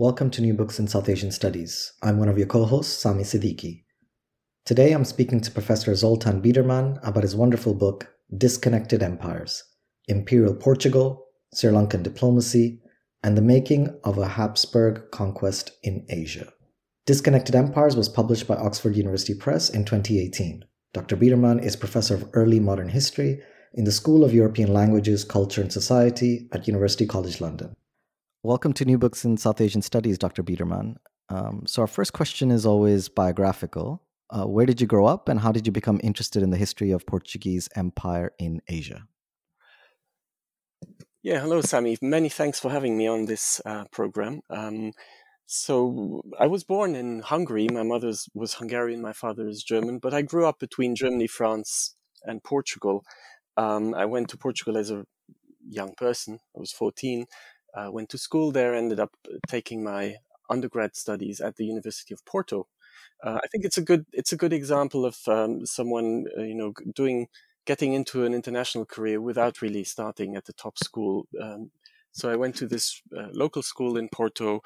Welcome to New Books in South Asian Studies. I'm one of your co hosts, Sami Siddiqui. Today I'm speaking to Professor Zoltan Biedermann about his wonderful book, Disconnected Empires Imperial Portugal, Sri Lankan Diplomacy, and the Making of a Habsburg Conquest in Asia. Disconnected Empires was published by Oxford University Press in 2018. Dr. Biedermann is Professor of Early Modern History in the School of European Languages, Culture and Society at University College London. Welcome to New Books in South Asian Studies, Dr. Biedermann. Um, so, our first question is always biographical. Uh, where did you grow up and how did you become interested in the history of Portuguese empire in Asia? Yeah, hello, Sami. Many thanks for having me on this uh, program. Um, so, I was born in Hungary. My mother was Hungarian, my father is German, but I grew up between Germany, France, and Portugal. Um, I went to Portugal as a young person. I was 14 uh, went to school there, ended up taking my undergrad studies at the University of Porto. Uh, I think it's a good it's a good example of um, someone uh, you know doing getting into an international career without really starting at the top school. Um, so I went to this uh, local school in Porto.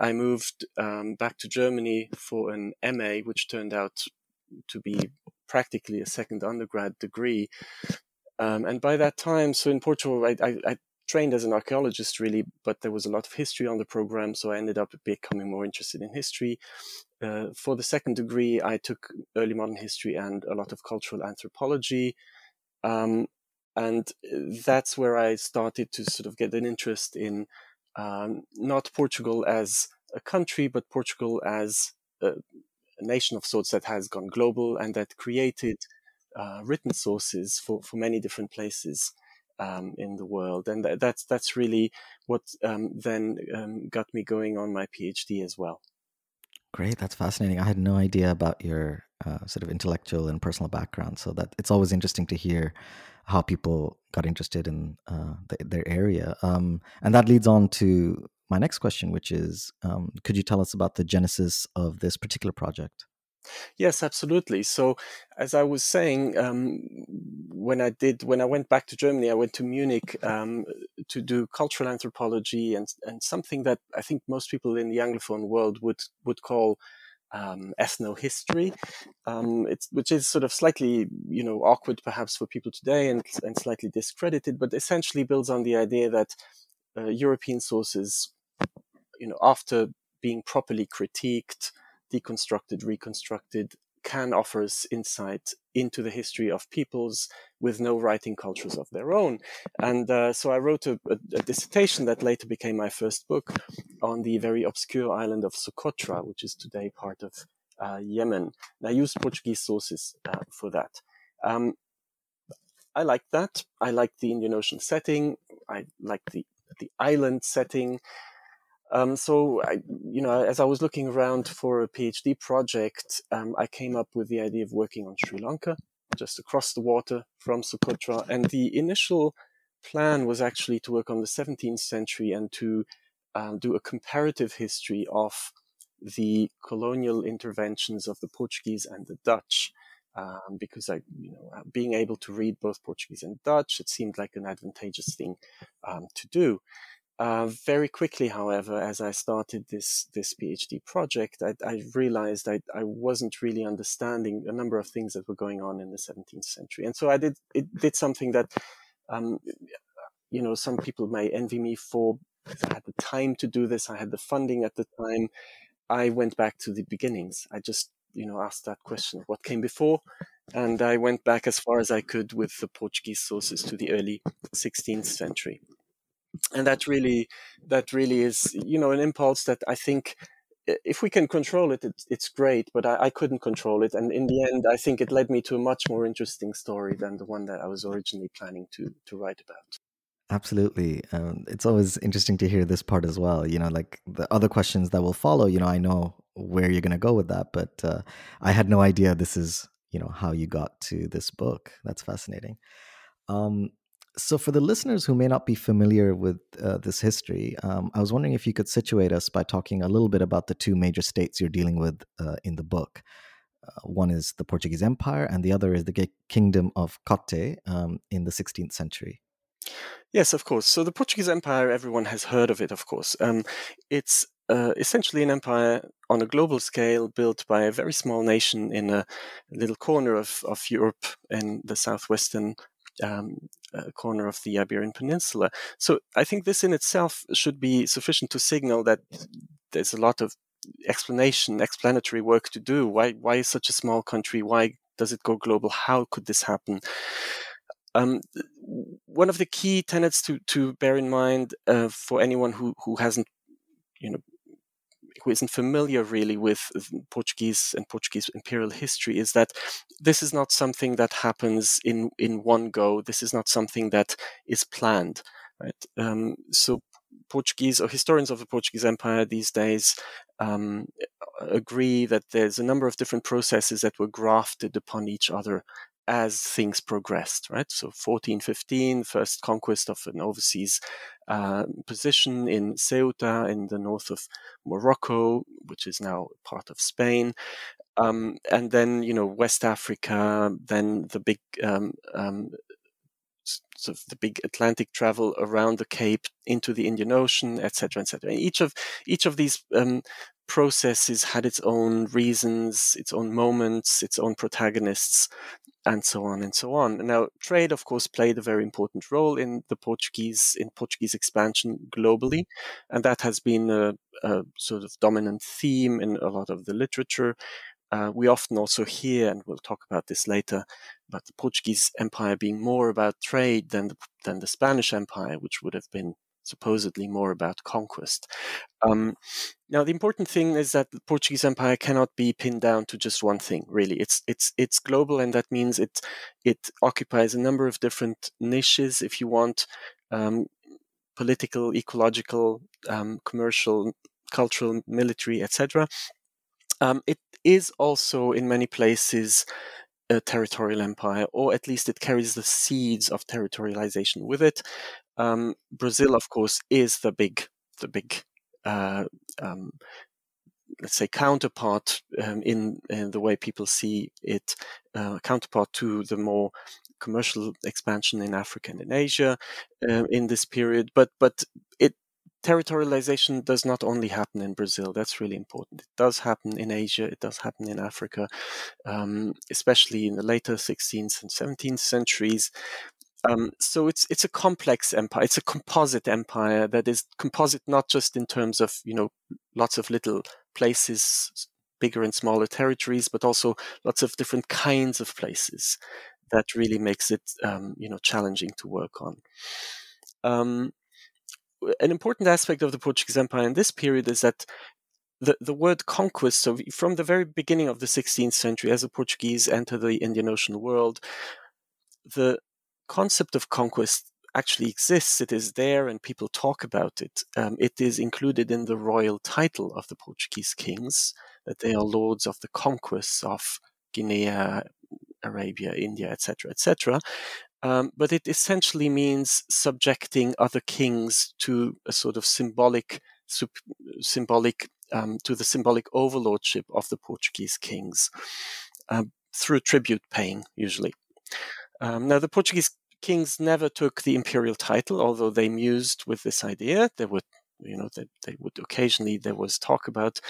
I moved um, back to Germany for an MA, which turned out to be practically a second undergrad degree. Um, and by that time, so in Portugal, I, I, I, trained as an archaeologist really, but there was a lot of history on the program, so I ended up becoming more interested in history. Uh, for the second degree, I took early modern history and a lot of cultural anthropology. Um, and that's where I started to sort of get an interest in um, not Portugal as a country, but Portugal as a, a, nation of sorts that has gone global and that created uh, written sources for, for many different places um, in the world, and th- that's that's really what um, then um, got me going on my PhD as well. Great, that's fascinating. I had no idea about your uh, sort of intellectual and personal background, so that it's always interesting to hear how people got interested in uh, the, their area, um, and that leads on to my next question, which is, um, could you tell us about the genesis of this particular project? Yes, absolutely. So, as I was saying, um, when I did, when I went back to Germany, I went to Munich um, to do cultural anthropology and and something that I think most people in the Anglophone world would would call um, ethnohistory, um, it's, which is sort of slightly, you know, awkward perhaps for people today and, and slightly discredited, but essentially builds on the idea that uh, European sources, you know, after being properly critiqued, deconstructed, reconstructed, can offer us insight into the history of peoples with no writing cultures of their own. And uh, so I wrote a, a, a, dissertation that later became my first book on the very obscure island of Socotra, which is today part of uh, Yemen. And I used Portuguese sources uh, for that. Um, I like that. I like the Indian Ocean setting. I like the the island setting. Um, so, I, you know, as I was looking around for a PhD project, um, I came up with the idea of working on Sri Lanka, just across the water from Socotra. And the initial plan was actually to work on the 17th century and to um, do a comparative history of the colonial interventions of the Portuguese and the Dutch. Um, because I, you know, uh, being able to read both Portuguese and Dutch, it seemed like an advantageous thing um, to do. Uh, very quickly, however, as I started this this PhD project, I, I realized I, I wasn't really understanding a number of things that were going on in the 17th century, and so I did it did something that, um, you know, some people may envy me for. I had the time to do this. I had the funding at the time. I went back to the beginnings. I just you know asked that question: what came before? And I went back as far as I could with the Portuguese sources to the early 16th century and that really that really is you know an impulse that i think if we can control it, it's, it's great, but I, I, couldn't control it. And in the end, I think it led me to a much more interesting story than the one that I was originally planning to, to write about. Absolutely. Um, it's always interesting to hear this part as well. You know, like the other questions that will follow, you know, I know where you're going to go with that, but uh, I had no idea this is, you know, how you got to this book. That's fascinating. Um, so, for the listeners who may not be familiar with uh, this history, um, I was wondering if you could situate us by talking a little bit about the two major states you're dealing with uh, in the book. Uh, one is the Portuguese Empire, and the other is the Kingdom of Kotte um, in the 16th century. Yes, of course. So, the Portuguese Empire, everyone has heard of it, of course. Um, it's uh, essentially an empire on a global scale built by a very small nation in a little corner of, of Europe in the southwestern um, uh, corner of the Iberian Peninsula. So I think this in itself should be sufficient to signal that there's a lot of explanation, explanatory work to do. Why why is such a small country? Why does it go global? How could this happen? Um, one of the key tenets to to bear in mind uh, for anyone who who hasn't you know who isn't familiar really with Portuguese and Portuguese imperial history is that this is not something that happens in in one go. This is not something that is planned, right? Um, so Portuguese or historians of the Portuguese Empire these days um, agree that there's a number of different processes that were grafted upon each other as things progressed, right? So 1415, first conquest of an overseas uh, position in Ceuta in the north of Morocco, which is now part of Spain. Um, and then, you know, West Africa, then the big um, um, sort of the big Atlantic travel around the Cape into the Indian Ocean, etc., etc. Each of each of these um, processes had its own reasons, its own moments, its own protagonists, and so on and so on. Now, trade, of course, played a very important role in the Portuguese in Portuguese expansion globally, and that has been a, a sort of dominant theme in a lot of the literature. Uh, we often also hear, and we'll talk about this later, about the Portuguese Empire being more about trade than the, than the Spanish Empire, which would have been supposedly more about conquest. Um, now, the important thing is that the Portuguese Empire cannot be pinned down to just one thing. Really, it's it's it's global, and that means it it occupies a number of different niches, if you want, um, political, ecological, um, commercial, cultural, military, etc. Um, it is also in many places a territorial empire, or at least it carries the seeds of territorialization with it. Um, Brazil, of course, is the big, the big, uh, um, let's say, counterpart um, in, in, the way people see it, uh, counterpart to the more commercial expansion in Africa and in Asia uh, in this period. But but it territorialization does not only happen in Brazil. That's really important. It does happen in Asia. It does happen in Africa, um, especially in the later 16th and 17th centuries. Um, so it's it's a complex empire. It's a composite empire that is composite not just in terms of you know lots of little places, bigger and smaller territories, but also lots of different kinds of places. That really makes it um, you know challenging to work on. An important aspect of the Portuguese Empire in this period is that the, the word conquest, so from the very beginning of the 16th century, as the Portuguese enter the Indian Ocean world, the concept of conquest actually exists. It is there and people talk about it. Um, it is included in the royal title of the Portuguese kings, that they are lords of the conquests of Guinea, Arabia, India, etc., etc. Um, but it essentially means subjecting other kings to a sort of symbolic, symbolic um, to the symbolic overlordship of the Portuguese kings um, through tribute paying, usually. Um, now, the Portuguese kings never took the imperial title, although they mused with this idea. They would, you know, they, they would occasionally there was talk about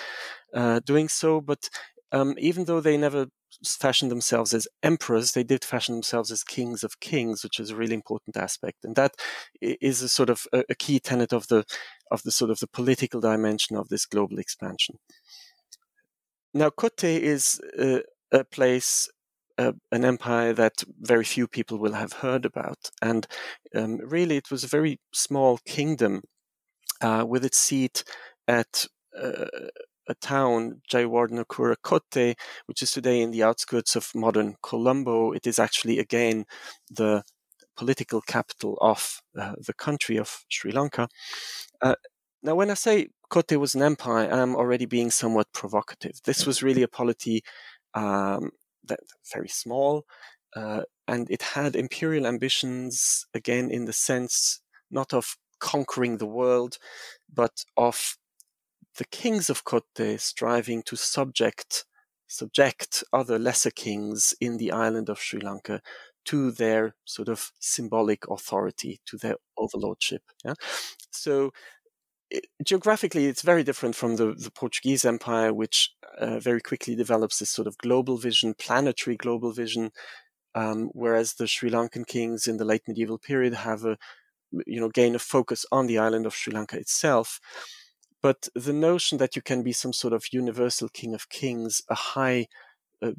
uh, doing so, but um, even though they never fashioned themselves as emperors, they did fashion themselves as kings of kings, which is a really important aspect, and that is a sort of a, a key tenet of the of the sort of the political dimension of this global expansion. Now, Kotte is uh, a place, uh, an empire that very few people will have heard about, and um, really, it was a very small kingdom uh, with its seat at uh, a town, Jayawardenepura Kotte, which is today in the outskirts of modern Colombo. It is actually again the political capital of uh, the country of Sri Lanka. Uh, now, when I say Kotte was an empire, I'm already being somewhat provocative. This was really a polity um, that very small, uh, and it had imperial ambitions again in the sense not of conquering the world, but of the kings of Kotte striving to subject subject other lesser kings in the island of Sri Lanka to their sort of symbolic authority, to their overlordship. Yeah? So geographically, it's very different from the, the Portuguese Empire, which uh, very quickly develops this sort of global vision, planetary global vision, um, whereas the Sri Lankan kings in the late medieval period have a you know gain a focus on the island of Sri Lanka itself. But the notion that you can be some sort of universal king of kings, a high, a,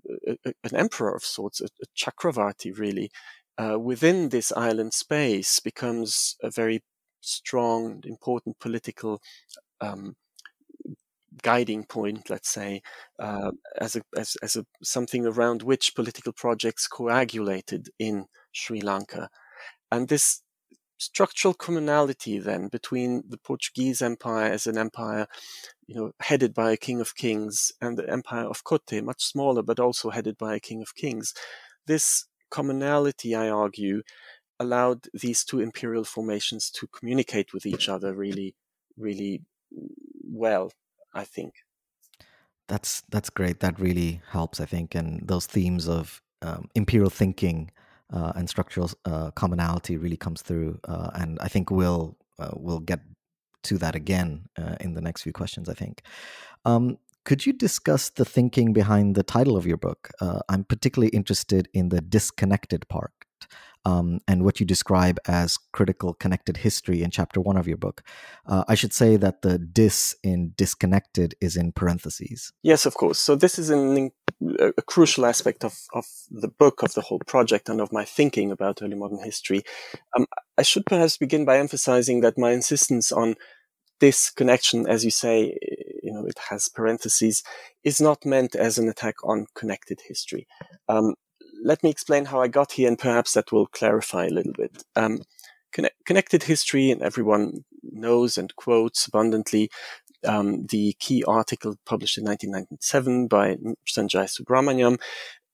an emperor of sorts, a, a chakravarti really, uh, within this island space becomes a very strong, important political um, guiding point, let's say, uh, as a as, as a something around which political projects coagulated in Sri Lanka, and this structural commonality then between the Portuguese Empire as an empire, you know, headed by a king of kings, and the Empire of Kotte, much smaller but also headed by a king of kings. This commonality, I argue, allowed these two imperial formations to communicate with each other really, really well. I think. That's that's great. That really helps, I think, and those themes of um, imperial thinking uh, and structural uh, commonality really comes through. Uh, and I think we'll uh, we'll get to that again uh, in the next few questions. I think. Um, could you discuss the thinking behind the title of your book? Uh, I'm particularly interested in the disconnected part um, and what you describe as critical connected history in chapter one of your book. Uh, I should say that the dis in disconnected is in parentheses. Yes, of course. So this is an, a, crucial aspect of, of the book, of the whole project, and of my thinking about early modern history. Um, I should perhaps begin by emphasizing that my insistence on this connection, as you say, you know, it has parentheses, is not meant as an attack on connected history. Um, let me explain how I got here, and perhaps that will clarify a little bit. Um, connected history, and everyone knows and quotes abundantly um, the key article published in 1997 by Sanjay Subrahmanyam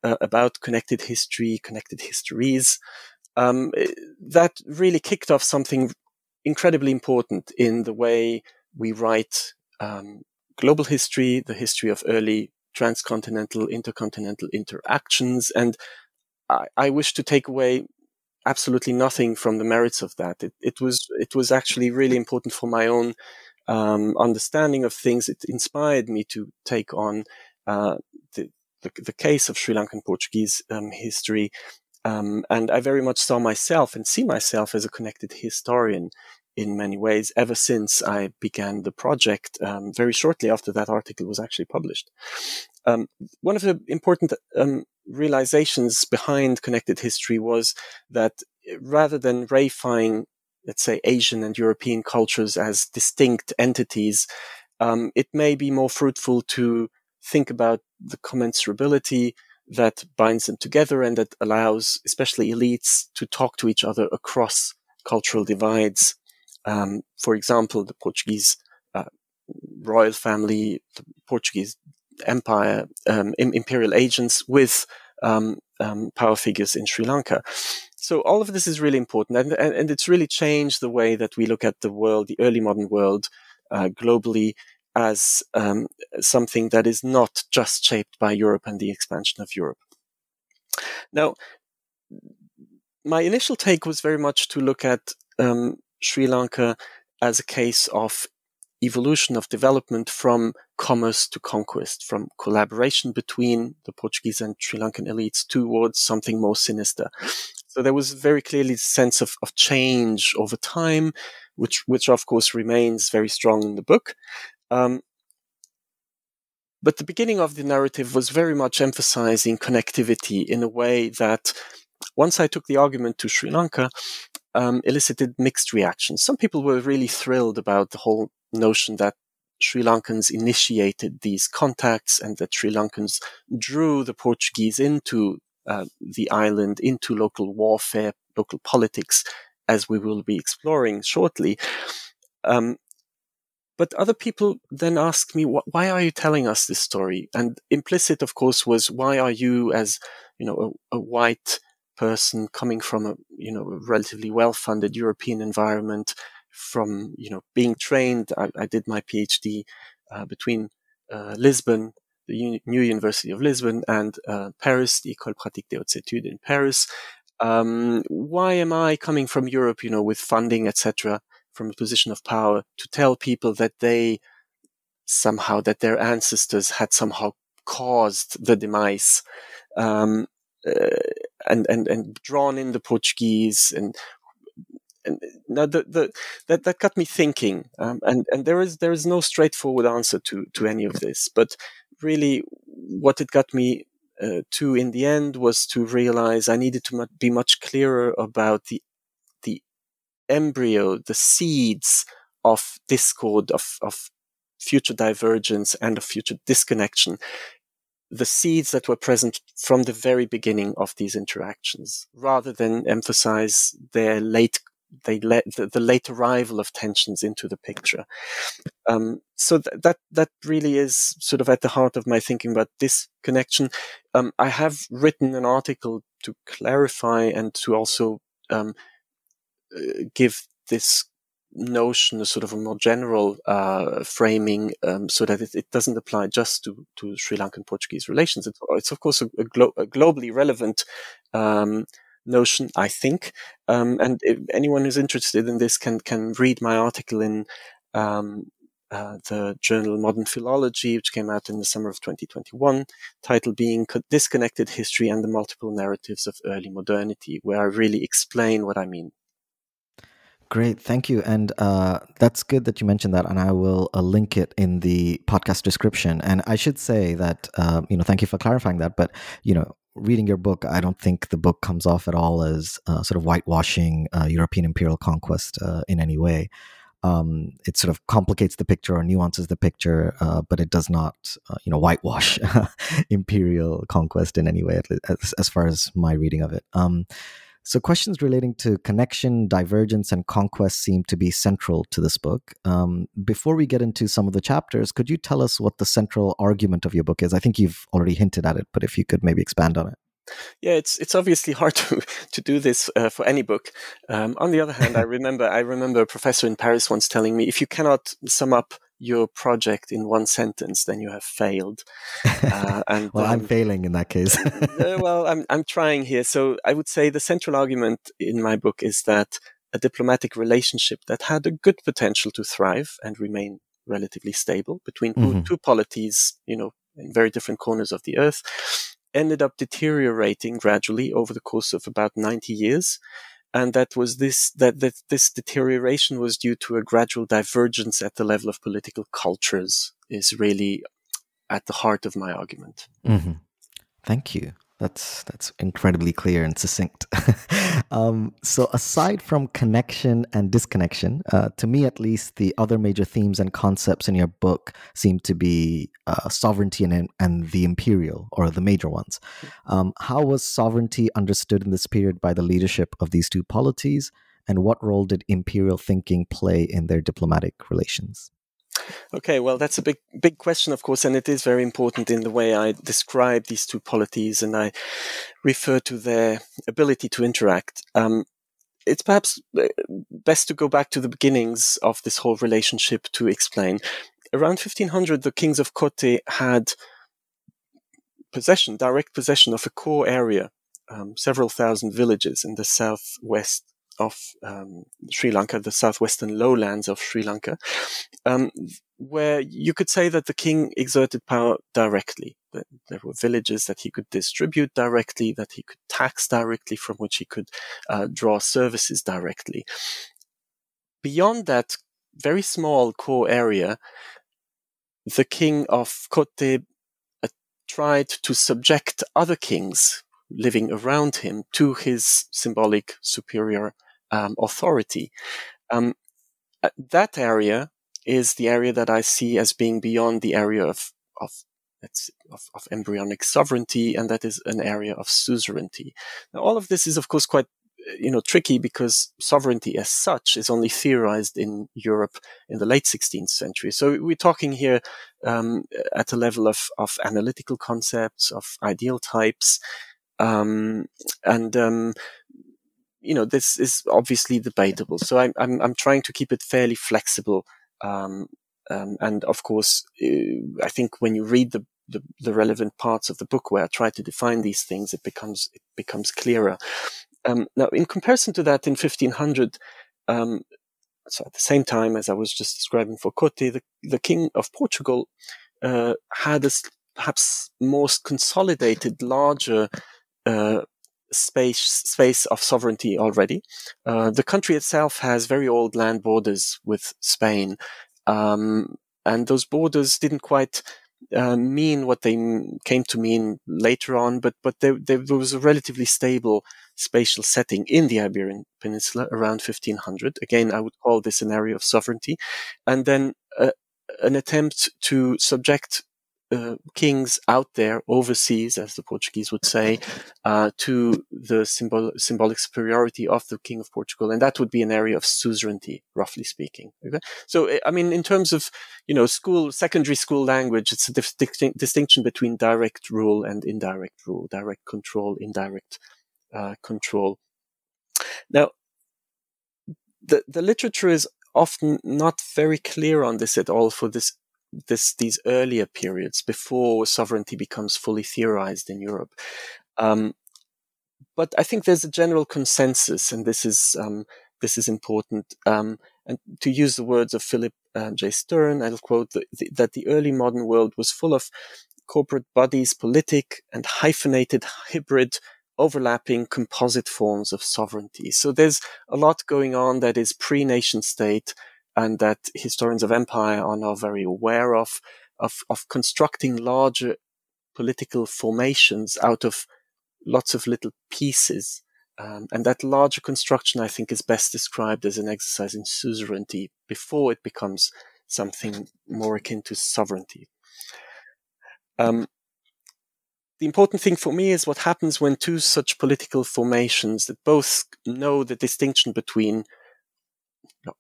uh, about connected history, connected histories. Um, that really kicked off something incredibly important in the way we write um, global history, the history of early transcontinental, intercontinental interactions. And I, I wish to take away absolutely nothing from the merits of that. It, it was it was actually really important for my own um, understanding of things. It inspired me to take on uh, the, the, the case of Sri Lankan Portuguese um, history, um, and I very much saw myself and see myself as a connected historian in many ways ever since I began the project. Um, very shortly after that article was actually published. Um, one of the important um, realizations behind connected history was that rather than reifying, let's say, Asian and European cultures as distinct entities, um, it may be more fruitful to think about the commensurability that binds them together and that allows especially elites to talk to each other across cultural divides um, for example, the Portuguese uh, royal family, the Portuguese empire, um, imperial agents with um, um, power figures in Sri Lanka. So all of this is really important, and, and, and it's really changed the way that we look at the world, the early modern world, uh, globally, as um, something that is not just shaped by Europe and the expansion of Europe. Now, my initial take was very much to look at um, Sri Lanka as a case of evolution of development from commerce to conquest, from collaboration between the Portuguese and Sri Lankan elites towards something more sinister. So there was very clearly a sense of, of change over time, which, which of course remains very strong in the book. Um, but the beginning of the narrative was very much emphasizing connectivity in a way that once I took the argument to Sri Lanka, um, elicited mixed reactions. Some people were really thrilled about the whole notion that Sri Lankans initiated these contacts and that Sri Lankans drew the Portuguese into uh, the island, into local warfare, local politics, as we will be exploring shortly. Um, but other people then ask me, why are you telling us this story? And implicit, of course, was why are you, as you know, a, a white person coming from a you know a relatively well-funded European environment, from you know being trained. I, I did my PhD uh, between uh, Lisbon, the Uni- New University of Lisbon, and uh, Paris, the École Pratique des Hautes Études in Paris. Um, why am I coming from Europe, you know, with funding, etc., from a position of power, to tell people that they somehow that their ancestors had somehow caused the demise um, uh, and and and drawn in the Portuguese and and now the, the, that that got me thinking, um, and and there is there is no straightforward answer to to any of this, but really, what it got me uh, to in the end was to realize I needed to be much clearer about the the embryo, the seeds of discord, of of future divergence and of future disconnection. The seeds that were present from the very beginning of these interactions, rather than emphasize their late they let the, the, late arrival of tensions into the picture. Um, so th- that that really is sort of at the heart of my thinking about this connection. Um, I have written an article to clarify and to also um, uh, give this notion a sort of a more general uh, framing um, so that it, it, doesn't apply just to, to Sri Lankan Portuguese relations. It's, it's of course a, a, glo- a globally relevant um, notion, I think. Um, and anyone who's interested in this can can read my article in um, uh, the journal Modern Philology, which came out in the summer of 2021, title being Disconnected History and the Multiple Narratives of Early Modernity, where I really explain what I mean. Great, thank you, and uh, that's good that you mentioned that, and I will uh, link it in the podcast description. And I should say that uh, you know, thank you for clarifying that. But you know, reading your book, I don't think the book comes off at all as uh, sort of whitewashing uh, European imperial conquest uh, in any way. Um, it sort of complicates the picture or nuances the picture, uh, but it does not, uh, you know, whitewash imperial conquest in any way, as, as, far as my reading of it. Um, so, questions relating to connection, divergence, and conquest seem to be central to this book. Um, before we get into some of the chapters, could you tell us what the central argument of your book is? I think you've already hinted at it, but if you could maybe expand on it. Yeah, it's it's obviously hard to to do this uh, for any book. Um, on the other hand, I remember I remember a professor in Paris once telling me if you cannot sum up your project in one sentence, then you have failed. Uh, and well, um, I'm failing in that case. uh, well, I'm I'm trying here. So I would say the central argument in my book is that a diplomatic relationship that had a good potential to thrive and remain relatively stable between mm-hmm. two polities, you know, in very different corners of the earth, ended up deteriorating gradually over the course of about 90 years and that was this that, that this deterioration was due to a gradual divergence at the level of political cultures is really at the heart of my argument. Mm-hmm. Thank you. That's that's incredibly clear and succinct. um, so, aside from connection and disconnection, uh, to me at least, the other major themes and concepts in your book seem to be uh, sovereignty and, and the imperial, or the major ones. Um, how was sovereignty understood in this period by the leadership of these two polities, and what role did imperial thinking play in their diplomatic relations? Okay, well, that's a big, big question, of course, and it is very important in the way I describe these two polities, and I refer to their ability to interact. Um, it's perhaps uh, best to go back to the beginnings of this whole relationship to explain. Around 1500, the kings of Kotte had possession, direct possession of a core area, um, several thousand villages in the southwest of um, Sri Lanka, the southwestern lowlands of Sri Lanka, um, where you could say that the king exerted power directly. There were villages that he could distribute directly, that he could tax directly, from which he could uh, draw services directly. Beyond that very small core area, the king of Kotte uh, tried to subject other kings living around him to his symbolic superior um, authority. Um, uh, that area is the area that I see as being beyond the area of of, of, of embryonic sovereignty, and that is an area of suzerainty. Now, all of this is, of course, quite you know tricky because sovereignty as such is only theorized in Europe in the late 16th century. So we're talking here um, at a level of of analytical concepts, of ideal types, um, and um, you know, this is obviously debatable. So I'm, I'm, I'm trying to keep it fairly flexible. Um, um, and of course, uh, I think when you read the, the, the, relevant parts of the book where I try to define these things, it becomes, it becomes clearer. Um, now, in comparison to that, in 1500, um, so at the same time as I was just describing for Kotte, the, the king of Portugal, uh, had a perhaps most consolidated, larger, uh, space space of sovereignty already. Uh, the country itself has very old land borders with Spain, um, and those borders didn't quite uh, mean what they came to mean later on, but but there, there, was a relatively stable spatial setting in the Iberian Peninsula around 1500. Again, I would call this an area of sovereignty, and then uh, an attempt to subject uh, kings out there overseas, as the Portuguese would say, uh, to the symbol- symbolic superiority of the King of Portugal, and that would be an area of suzerainty, roughly speaking. Okay? So, eh, I mean, in terms of you know school, secondary school language, it's a distinction between direct rule and indirect rule, direct control, indirect uh, control. Now, the the literature is often not very clear on this at all for this this these earlier periods before sovereignty becomes fully theorized in Europe. Um, but I think there's a general consensus, and this is um, this is important. Um, and to use the words of Philip uh, J. Stern, I'll quote the, the, that the early modern world was full of corporate bodies, politic and hyphenated hybrid overlapping composite forms of sovereignty. So there's a lot going on that is pre-nation state and that historians of empire are now very aware of, of, of constructing larger political formations out of lots of little pieces. Um, and that larger construction, I think, is best described as an exercise in suzerainty before it becomes something more akin to sovereignty. Um, the important thing for me is what happens when two such political formations that both know the distinction between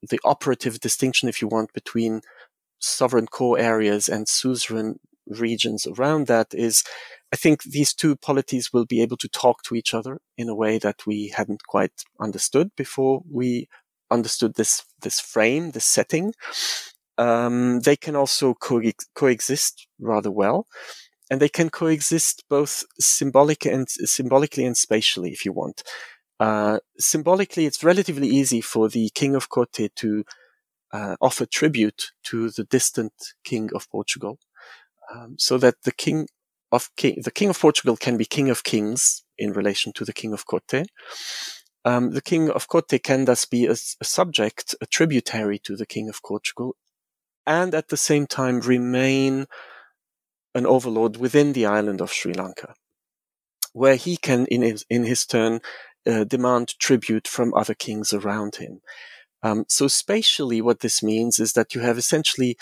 the operative distinction, if you want, between sovereign core areas and suzerain regions around that is I think these two polities will be able to talk to each other in a way that we hadn't quite understood before we understood this this frame, this setting. Um, they can also co- coexist rather well, and they can coexist both symbolic and symbolically and spatially, if you want. Uh, symbolically, it's relatively easy for the king of Kotte to uh, offer tribute to the distant king of Portugal, um, so that the king of king, the king of Portugal can be king of kings in relation to the king of Kotte. Um, the king of Kotte can thus be a, a subject, a tributary to the king of Portugal, and at the same time remain an overlord within the island of Sri Lanka, where he can, in his, in his turn, uh, demand tribute from other kings around him. Um, so spatially, what this means is that you have essentially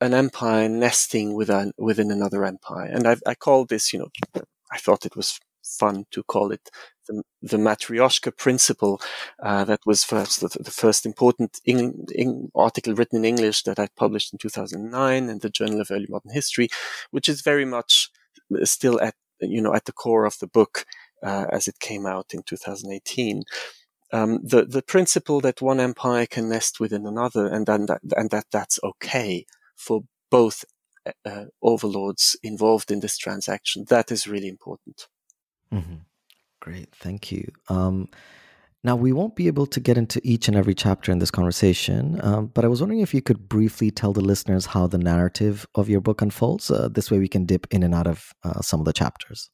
an empire nesting within, within another empire. And I've, I call this, you know, I thought it was fun to call it the, the Matryoshka principle. Uh, that was first the, the first important article written in English that I published in 2009 in the Journal of Early Modern History, which is very much still at you know at the core of the book uh, as it came out in 2018. Um, the the principle that one empire can nest within another, and that, and that that's okay for both uh, overlords involved in this transaction. That is really important. Mm-hmm. Great, thank you. Um, now, we won't be able to get into each and every chapter in this conversation, um, but I was wondering if you could briefly tell the listeners how the narrative of your book unfolds. Uh, this way, we can dip in and out of uh, some of the chapters.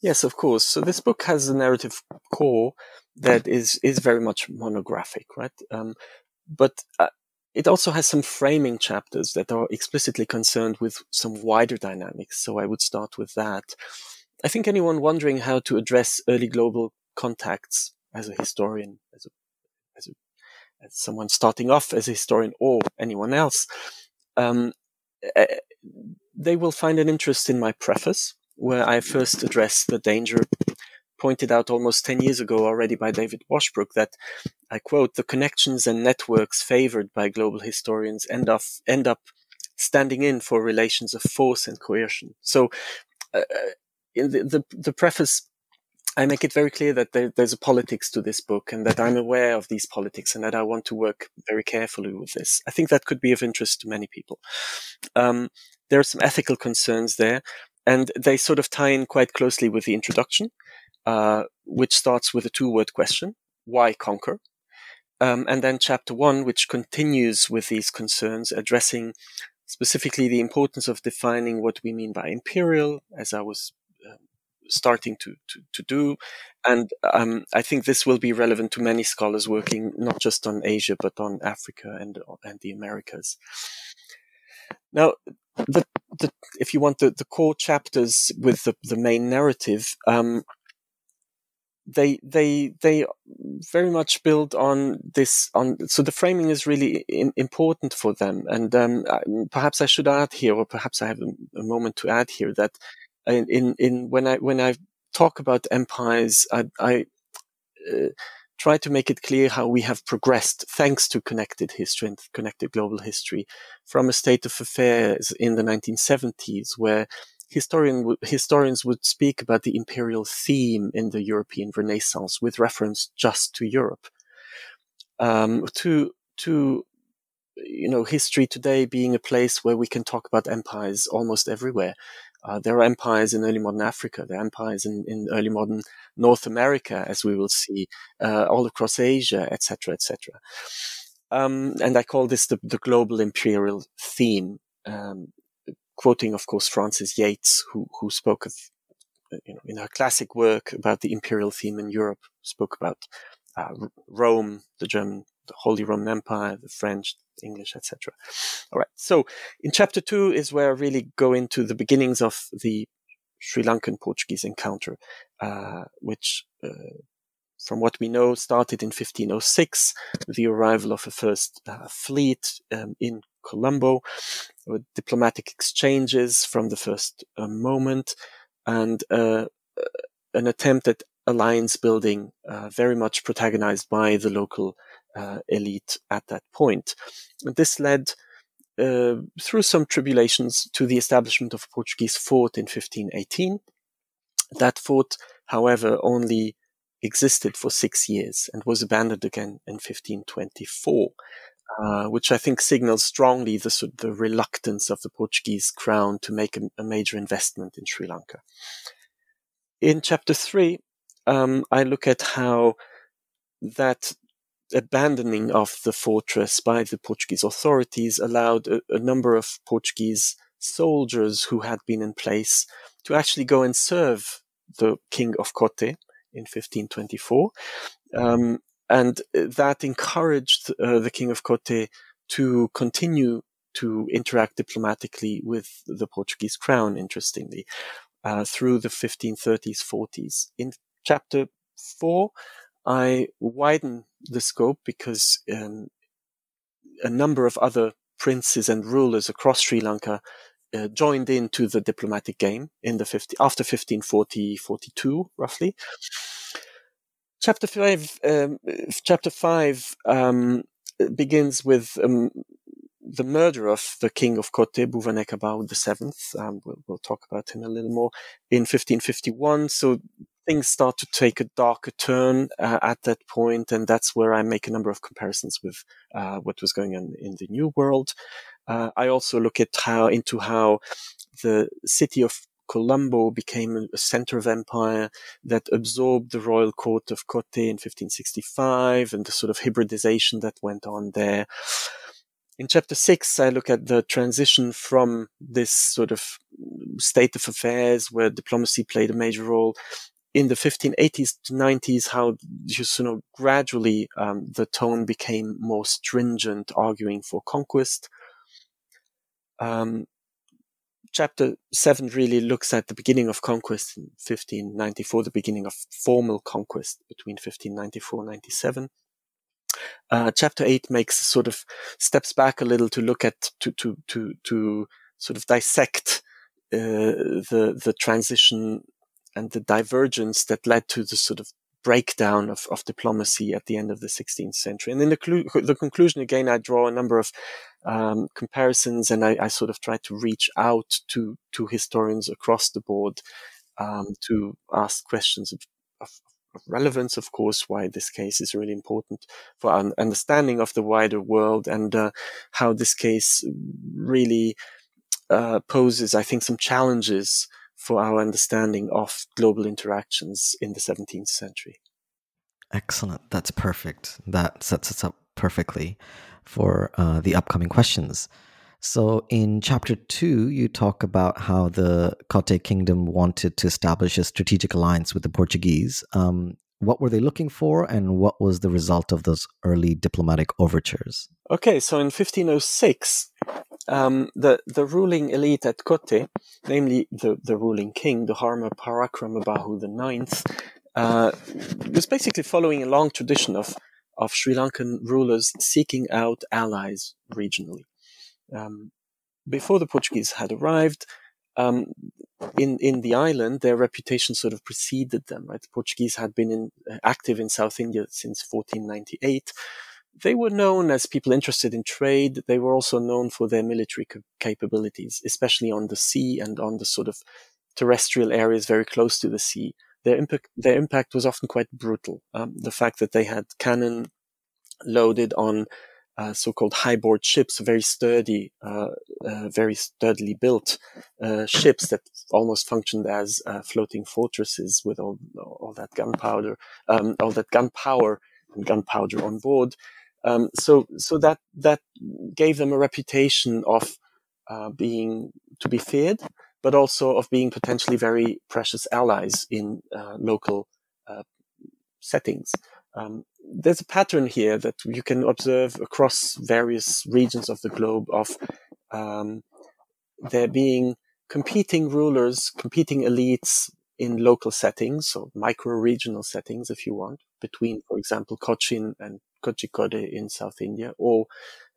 Yes, of course. So this book has a narrative core that is is very much monographic, right? Um, but uh, it also has some framing chapters that are explicitly concerned with some wider dynamics. So I would start with that. I think anyone wondering how to address early global contacts as a historian, as a, as, a, as someone starting off as a historian or anyone else, um, eh, they will find an interest in my preface, where I first addressed the danger pointed out almost 10 years ago already by David Washbrook that I quote, the connections and networks favored by global historians end up, end up standing in for relations of force and coercion. So, uh, in the, the, the preface I make it very clear that there, there's a politics to this book and that I'm aware of these politics and that I want to work very carefully with this. I think that could be of interest to many people. Um, there are some ethical concerns there, and they sort of tie in quite closely with the introduction, uh, which starts with a two word question why conquer? Um, and then chapter one, which continues with these concerns, addressing specifically the importance of defining what we mean by imperial, as I was starting to, to, to do. And um, I think this will be relevant to many scholars working not just on Asia, but on Africa and, and the Americas. Now, the, the, if you want the, the core chapters with the, the main narrative, um, they they they very much build on this on so the framing is really in, important for them. And um, perhaps I should add here or perhaps I have a, a moment to add here that in, in, in when I, when I talk about empires, I, I uh, try to make it clear how we have progressed thanks to connected history and connected global history from a state of affairs in the 1970s where historian historians would speak about the imperial theme in the European Renaissance with reference just to Europe. Um, to to you know history today being a place where we can talk about empires almost everywhere uh, there are empires in early modern Africa. There are empires in, in early modern North America, as we will see, uh, all across Asia, etc., etc. Um, and I call this the, the global imperial theme, um, quoting, of course, Frances Yates, who who spoke of, you know, in her classic work about the imperial theme in Europe, spoke about uh, Rome, the German, the Holy Roman Empire, the French, English, etc. All right. So in chapter two is where I really go into the beginnings of the Sri Lankan Portuguese encounter, uh, which, uh, from what we know, started in 1506 the arrival of a first uh, fleet um, in Colombo, with diplomatic exchanges from the first uh, moment, and uh, an attempt at alliance building, uh, very much protagonized by the local uh, elite at that point. And this led uh, through some tribulations to the establishment of a Portuguese fort in 1518. That fort, however, only existed for six years and was abandoned again in 1524. Uh, which I think signals strongly the, the reluctance of the Portuguese crown to make a, a major investment in Sri Lanka. In chapter three, um, I look at how that abandoning of the fortress by the Portuguese authorities allowed a, a, number of Portuguese soldiers who had been in place to actually go and serve the King of Kotte in 1524. Um, and that encouraged uh, the King of Kotte to continue to interact diplomatically with the Portuguese crown, interestingly, uh, through the 1530s, 40s. In chapter four, I widen the scope because um, a number of other princes and rulers across Sri Lanka uh, joined into the diplomatic game in the 50, after 1540, 42, roughly. Chapter five, um, chapter five um, begins with um, the murder of the king of Kotte, Bhuvanekabahu VII. Um, we'll, we'll, talk about him a little more in 1551. So things start to take a darker turn uh, at that point, and that's where I make a number of comparisons with uh, what was going on in the New World. Uh, I also look at how into how the city of Colombo became a center of empire that absorbed the royal court of Kotte in 1565 and the sort of hybridization that went on there. In chapter six, I look at the transition from this sort of state of affairs where diplomacy played a major role in the 1580s to 90s, how you know, gradually um, the tone became more stringent, arguing for conquest. Um, chapter 7 really looks at the beginning of conquest in 1594, the beginning of formal conquest between 1594 and 97. Uh, chapter 8 makes sort of steps back a little to look at, to, to, to, to sort of dissect uh, the, the transition and the divergence that led to the sort of breakdown of, of diplomacy at the end of the 16th century. And in the, clu- the conclusion, again, I draw a number of um, comparisons and I, I, sort of try to reach out to, to historians across the board um, to ask questions of, of, of, relevance, of course, why this case is really important for our understanding of the wider world and uh, how this case really uh, poses, I think, some challenges for our understanding of global interactions in the 17th century. Excellent. That's perfect. That sets us up perfectly for uh, the upcoming questions. So, in chapter two, you talk about how the Kotte kingdom wanted to establish a strategic alliance with the Portuguese. Um, what were they looking for, and what was the result of those early diplomatic overtures? Okay, so in 1506, um, the the ruling elite at Kotte, namely the, the ruling king, the Dharma Parakramabahu IX, uh, was basically following a long tradition of of Sri Lankan rulers seeking out allies regionally. Um, before the Portuguese had arrived, um, in in the island, their reputation sort of preceded them. Right, the Portuguese had been in, active in South India since 1498. They were known as people interested in trade. They were also known for their military capabilities, especially on the sea and on the sort of terrestrial areas very close to the sea. Their impact, their impact was often quite brutal. Um, the fact that they had cannon loaded on uh, so-called high-board ships, very sturdy, uh, uh, very sturdily built uh, ships that almost functioned as uh, floating fortresses with all, all that gunpowder, um, all that gunpowder and gunpowder on board. Um, so, so that that gave them a reputation of uh, being to be feared, but also of being potentially very precious allies in local settings. Um, there's a pattern here that you can observe across various regions of the globe of um, there being competing rulers, competing elites in local settings, so micro-regional settings, if you want, between, for example, Cochin and Kozhikode in South India, or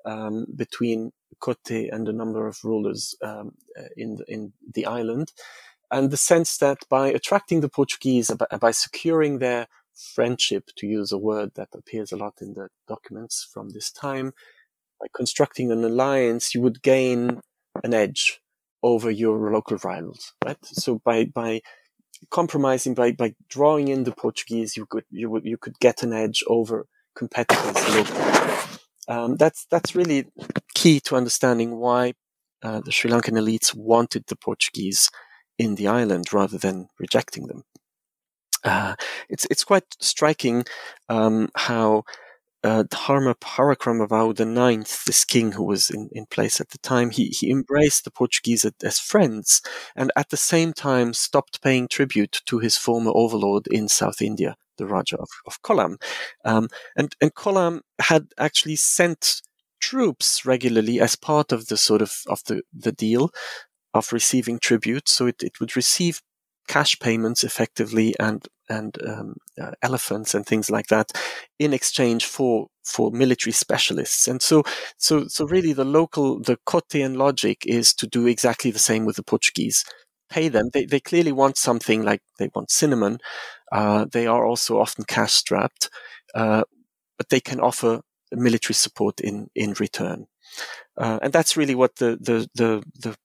um, between Kotte and a number of rulers um, in the, in the island, and the sense that by attracting the Portuguese, by securing their friendship, to use a word that appears a lot in the documents from this time, by constructing an alliance, you would gain an edge over your local rivals, right? So by, by compromising, by, by drawing in the Portuguese, you could, you would, you could get an edge over competitors locally. Um, that's, that's really key to understanding why uh, the Sri Lankan elites wanted the Portuguese in the island rather than rejecting them. Uh, it's it's quite striking um, how uh, Dharma Parakramabahu IX, this king who was in, in place at the time, he, he embraced the Portuguese as friends and at the same time stopped paying tribute to his former overlord in South India, the Raja of, of Kollam. Um, and, and Kollam had actually sent troops regularly as part of the sort of, of the, the deal of receiving tribute. So it, it would receive cash payments effectively and and um, uh, elephants and things like that in exchange for for military specialists. And so so so really the local the Cotean logic is to do exactly the same with the Portuguese. Pay them. They they clearly want something like they want cinnamon. Uh, they are also often cash strapped, uh, but they can offer military support in in return. Uh, and that's really what the, the, the, the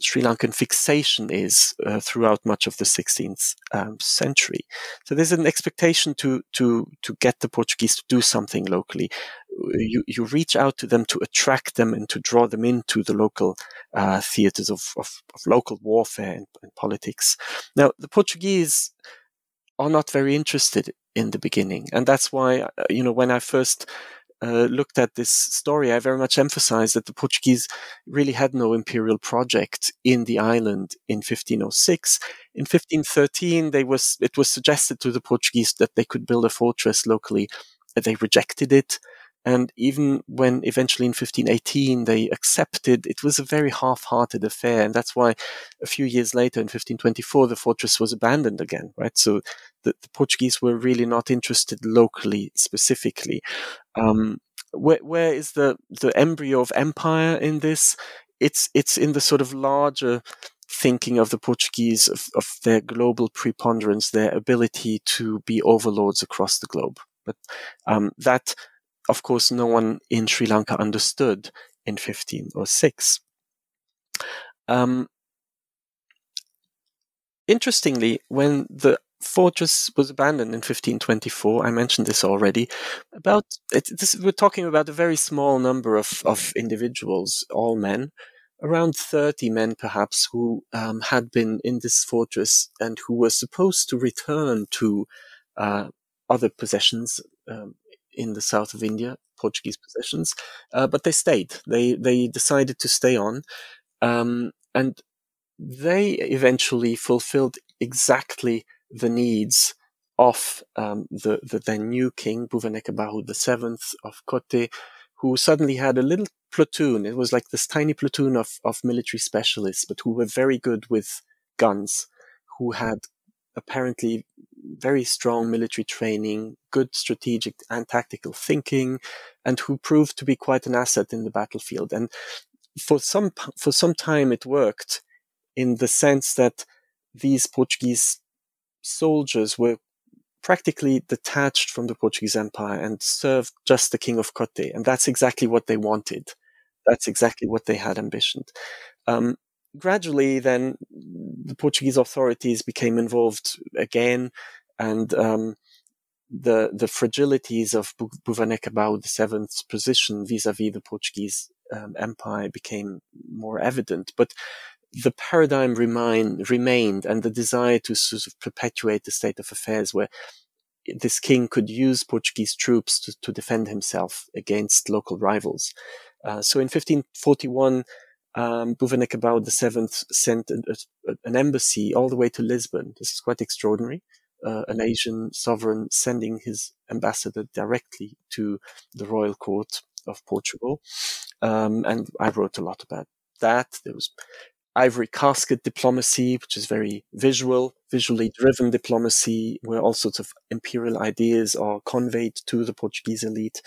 Sri Lankan fixation is uh, throughout much of the 16th um, century. So there's an expectation to to to get the Portuguese to do something locally. You you reach out to them to attract them and to draw them into the local uh, theaters of, of, of, local warfare and, and politics. Now the Portuguese are not very interested in the beginning, and that's why uh, you know when I first uh, looked at this story, I very much emphasized that the Portuguese really had no imperial project in the island in 1506. In 1513, they was, it was suggested to the Portuguese that they could build a fortress locally. They rejected it. And even when eventually in 1518 they accepted, it was a very half-hearted affair. And that's why a few years later in 1524, the fortress was abandoned again, right? So the, the Portuguese were really not interested locally specifically. Um, where, where is the, the embryo of empire in this? It's, it's in the sort of larger thinking of the Portuguese of, of their global preponderance, their ability to be overlords across the globe. But um, that of course, no one in Sri Lanka understood in 1506. Um, interestingly, when the fortress was abandoned in 1524, I mentioned this already. About it, this, we're talking about a very small number of, of individuals, all men, around 30 men perhaps, who um, had been in this fortress and who were supposed to return to uh, other possessions, um, in the south of India, Portuguese possessions, uh, but they stayed. They they decided to stay on, um, and they eventually fulfilled exactly the needs of um, the the then new king Bhuvanekabahu seventh of Kotte, who suddenly had a little platoon. It was like this tiny platoon of of military specialists, but who were very good with guns, who had apparently very strong military training, good strategic and tactical thinking, and who proved to be quite an asset in the battlefield. And for some for some time, it worked in the sense that these Portuguese soldiers were practically detached from the Portuguese Empire and served just the King of Kotte, and that's exactly what they wanted. That's exactly what they had ambitioned. Um, gradually, then the Portuguese authorities became involved again, and um, the the fragilities of Bhuvanekabahu VII's position vis-a-vis the Portuguese um, Empire became more evident. But the paradigm remain, remained, and the desire to sort of perpetuate the state of affairs where this king could use Portuguese troops to, to defend himself against local rivals. Uh, so in 1541, um, the seventh sent a, a, an embassy all the way to Lisbon. This is quite extraordinary. Uh, an Asian sovereign sending his ambassador directly to the royal court of Portugal. Um, and I wrote a lot about that. There was ivory casket diplomacy, which is very visual, visually driven diplomacy, where all sorts of imperial ideas are conveyed to the Portuguese elite.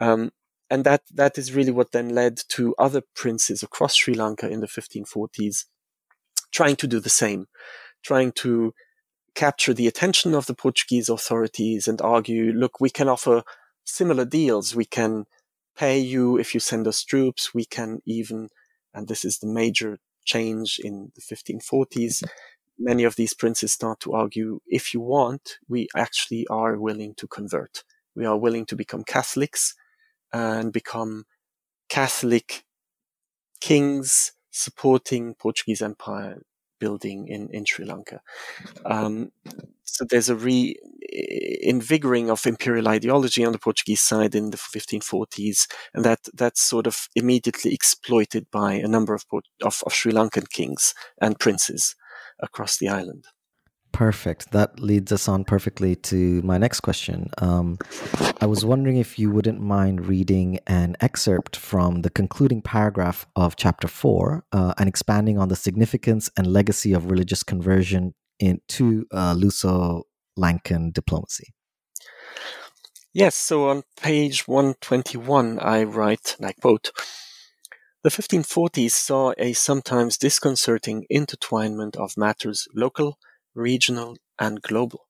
Um, and that that is really what then led to other princes across Sri Lanka in the 1540s trying to do the same, trying to capture the attention of the Portuguese authorities and argue, look, we can offer similar deals. We can pay you if you send us troops. We can even, and this is the major change in the 1540s. Many of these princes start to argue, if you want, we actually are willing to convert. We are willing to become Catholics and become Catholic kings supporting Portuguese Empire building in, in Sri Lanka. Um, so there's a re invigorating of imperial ideology on the Portuguese side in the 1540s, and that that's sort of immediately exploited by a number of, of, of Sri Lankan kings and princes across the island. Perfect. That leads us on perfectly to my next question. Um, I was wondering if you wouldn't mind reading an excerpt from the concluding paragraph of chapter four uh, and expanding on the significance and legacy of religious conversion into uh, Luso-Lankan diplomacy. Yes, so on page 121, I write, and I quote, the 1540s saw a sometimes disconcerting intertwinement of matters local, regional, and global.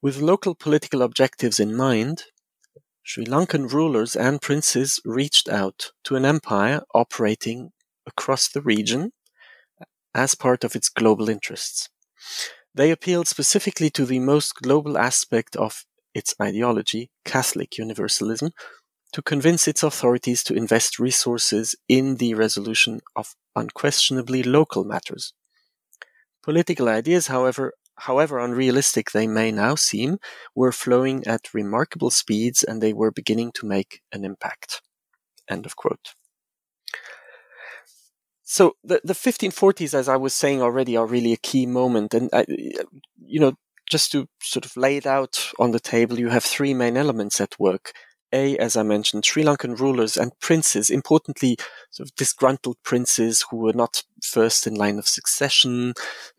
With local political objectives in mind, Sri Lankan rulers and princes reached out to an empire operating across the region as part of its global interests. They appealed specifically to the most global aspect of its ideology, Catholic universalism, to convince its authorities to invest resources in the resolution of unquestionably local matters. Political ideas, however, however unrealistic they may now seem, were flowing at remarkable speeds and they were beginning to make an impact. End of quote. So the, the 1540s, as I was saying already, are really a key moment. And, I, you know, just to sort of lay it out on the table, you have three main elements at work. A, as I mentioned, Sri Lankan rulers and princes, importantly, sort of disgruntled princes who were not first in line of succession.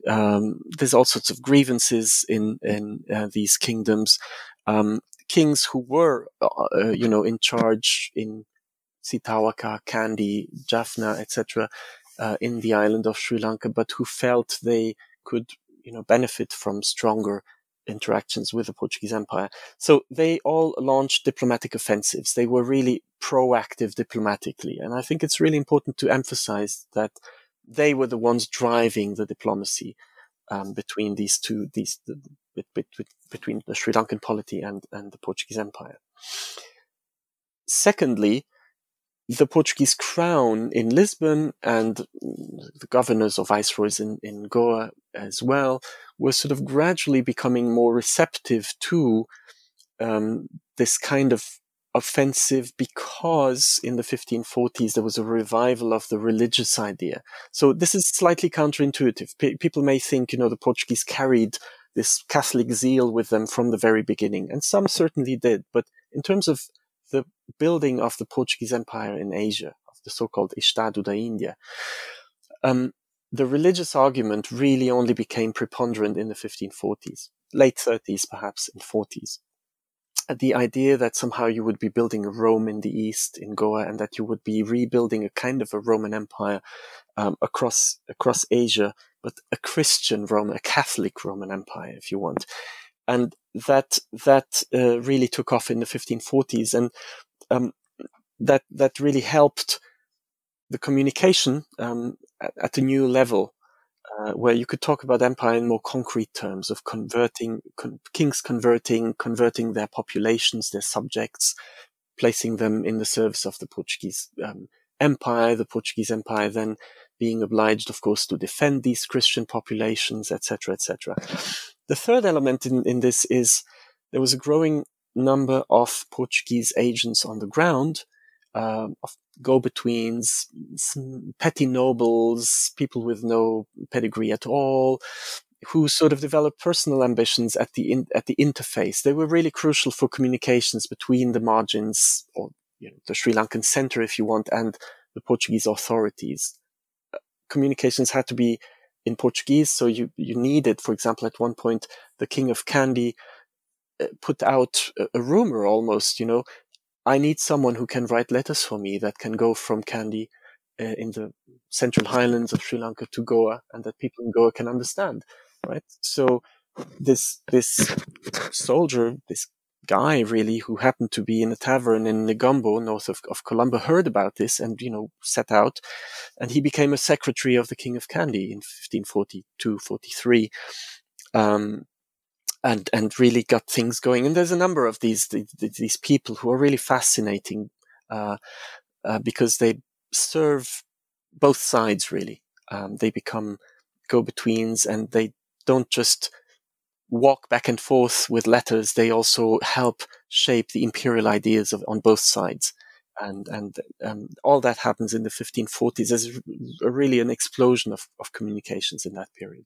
Um, there's all sorts of grievances in in uh, these kingdoms. Um, kings who were, uh, uh you know, in charge in Sitawaka, Kandy, Jaffna, etc uh, in the island of Sri Lanka, but who felt they could, you know, benefit from stronger interactions with the Portuguese Empire. So they all launched diplomatic offensives. They were really proactive diplomatically. And I think it's really important to emphasize that they were the ones driving the diplomacy um, between these two, these, the, between the Sri Lankan polity and, and the Portuguese Empire. Secondly, the Portuguese crown in Lisbon and the governors or viceroys in, in Goa as well were sort of gradually becoming more receptive to um, this kind of offensive because in the 1540s there was a revival of the religious idea. So this is slightly counterintuitive. P- people may think, you know, the Portuguese carried this Catholic zeal with them from the very beginning, and some certainly did. But in terms of building of the Portuguese Empire in Asia, of the so-called Estado da Índia, um, the religious argument really only became preponderant in the 1540s, late 30s, perhaps, and 40s. The idea that somehow you would be building a Rome in the East, in Goa, and that you would be rebuilding a kind of a Roman Empire um, across across Asia, but a Christian Rome, a Catholic Roman Empire, if you want, and that that uh, really took off in the 1540s, and um, that that really helped the communication um, at, at, a new level, uh, where you could talk about empire in more concrete terms of converting con- kings converting converting their populations, their subjects, placing them in the service of the Portuguese um, empire. The Portuguese empire then being obliged, of course, to defend these Christian populations, etc., etc. The third element in, in this is there was a growing number of Portuguese agents on the ground, um, of go-betweens, petty nobles, people with no pedigree at all, who sort of developed personal ambitions at the in, at the interface. They were really crucial for communications between the margins, or you know, the Sri Lankan center, if you want, and the Portuguese authorities. Uh, communications had to be in Portuguese. So you, you needed, for example, at one point, the king of Kandy uh, put out a, a, rumor almost, you know, I need someone who can write letters for me that can go from Kandy uh, in the central highlands of Sri Lanka to Goa and that people in Goa can understand, right? So this, this soldier, this guy really who happened to be in a tavern in Negombo, north of, of Colombo, heard about this and, you know, set out. And he became a secretary of the King of Kandy in 1542, 43. Um, and, and really got things going. And there's a number of these, these, people who are really fascinating, uh, uh, because they serve both sides really. Um, they become go-betweens and they don't just walk back and forth with letters, they also help shape the imperial ideas of, on both sides. And, and um, all that happens in the 1540s. There's really an explosion of, of communications in that period.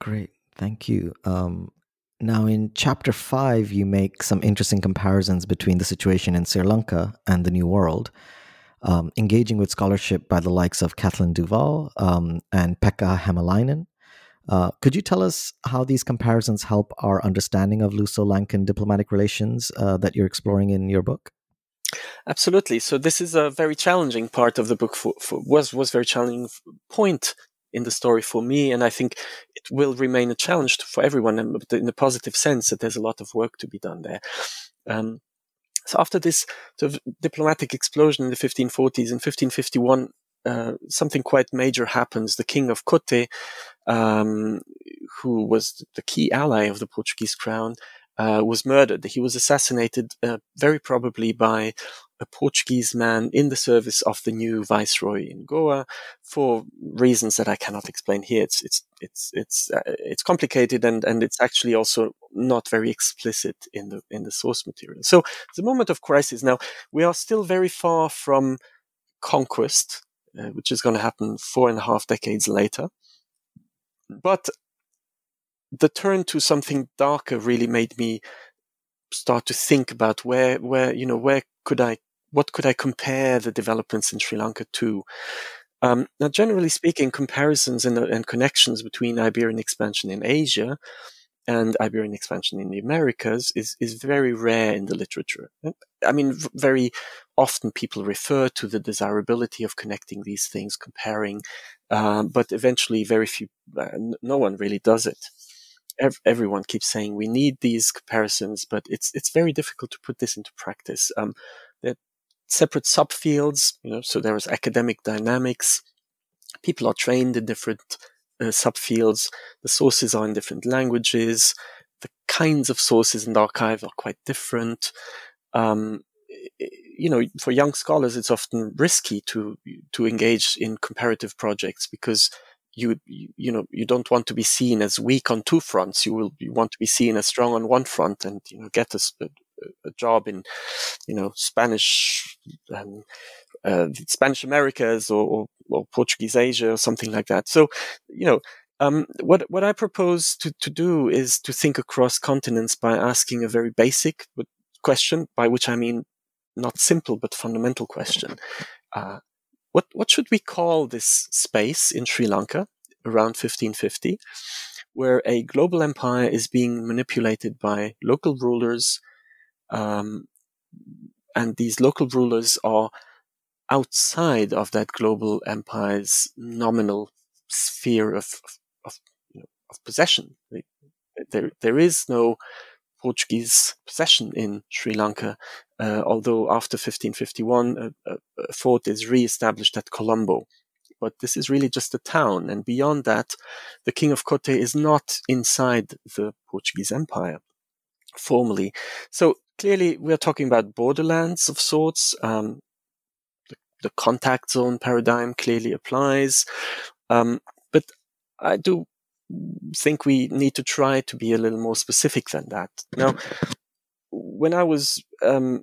Great, thank you. Um, now, in chapter five, you make some interesting comparisons between the situation in Sri Lanka and the New World, um, engaging with scholarship by the likes of Kathleen Duval um, and Pekka Hämäläinen. Uh, could you tell us how these comparisons help our understanding of Luso-Lankan diplomatic relations uh, that you're exploring in your book? Absolutely. So this is a very challenging part of the book. For, for was was very challenging point in the story for me, and I think it will remain a challenge for everyone, but in a positive sense that there's a lot of work to be done there. Um, so after this sort of diplomatic explosion in the 1540s, in 1551, uh, something quite major happens. The king of Kotte, um, who was the key ally of the Portuguese crown, uh, was murdered. He was assassinated, uh, very probably by a Portuguese man in the service of the new viceroy in Goa, for reasons that I cannot explain here. It's it's it's it's uh, it's complicated and and it's actually also not very explicit in the in the source material. So the moment of crisis. Now we are still very far from conquest, uh, which is going to happen four and a half decades later. But the turn to something darker really made me start to think about where, where, you know, where could I, what could I compare the developments in Sri Lanka to? Um, now, generally speaking, comparisons and, and, connections between Iberian expansion in Asia and Iberian expansion in the Americas is, is very rare in the literature. I mean, very often people refer to the desirability of connecting these things, comparing, um, but eventually very few, uh, no one really does it everyone keeps saying we need these comparisons, but it's it's very difficult to put this into practice. Um, are separate subfields, you know, so there is academic dynamics. People are trained in different uh, subfields. The sources are in different languages. The kinds of sources the archive are quite different. Um, you know, for young scholars, it's often risky to to engage in comparative projects because you you know you don't want to be seen as weak on two fronts. You will you want to be seen as strong on one front, and you know get a, a job in you know Spanish um, uh, Spanish Americas or, or, or, Portuguese Asia or something like that. So you know. Um, what what I propose to, to do is to think across continents by asking a very basic question, by which I mean not simple but fundamental question. Uh, what what should we call this space in Sri Lanka around 1550, where a global empire is being manipulated by local rulers, um, and these local rulers are outside of that global empire's nominal sphere of of, you know, of possession. There there is no Portuguese possession in Sri Lanka, uh, although after 1551 a, a, fort is re-established at Colombo. But this is really just a town, and beyond that, the King of Kotte is not inside the Portuguese Empire formally. So clearly, we are talking about borderlands of sorts. Um, the, the, contact zone paradigm clearly applies, um, but I do think we need to try to be a little more specific than that. Now, when I was um,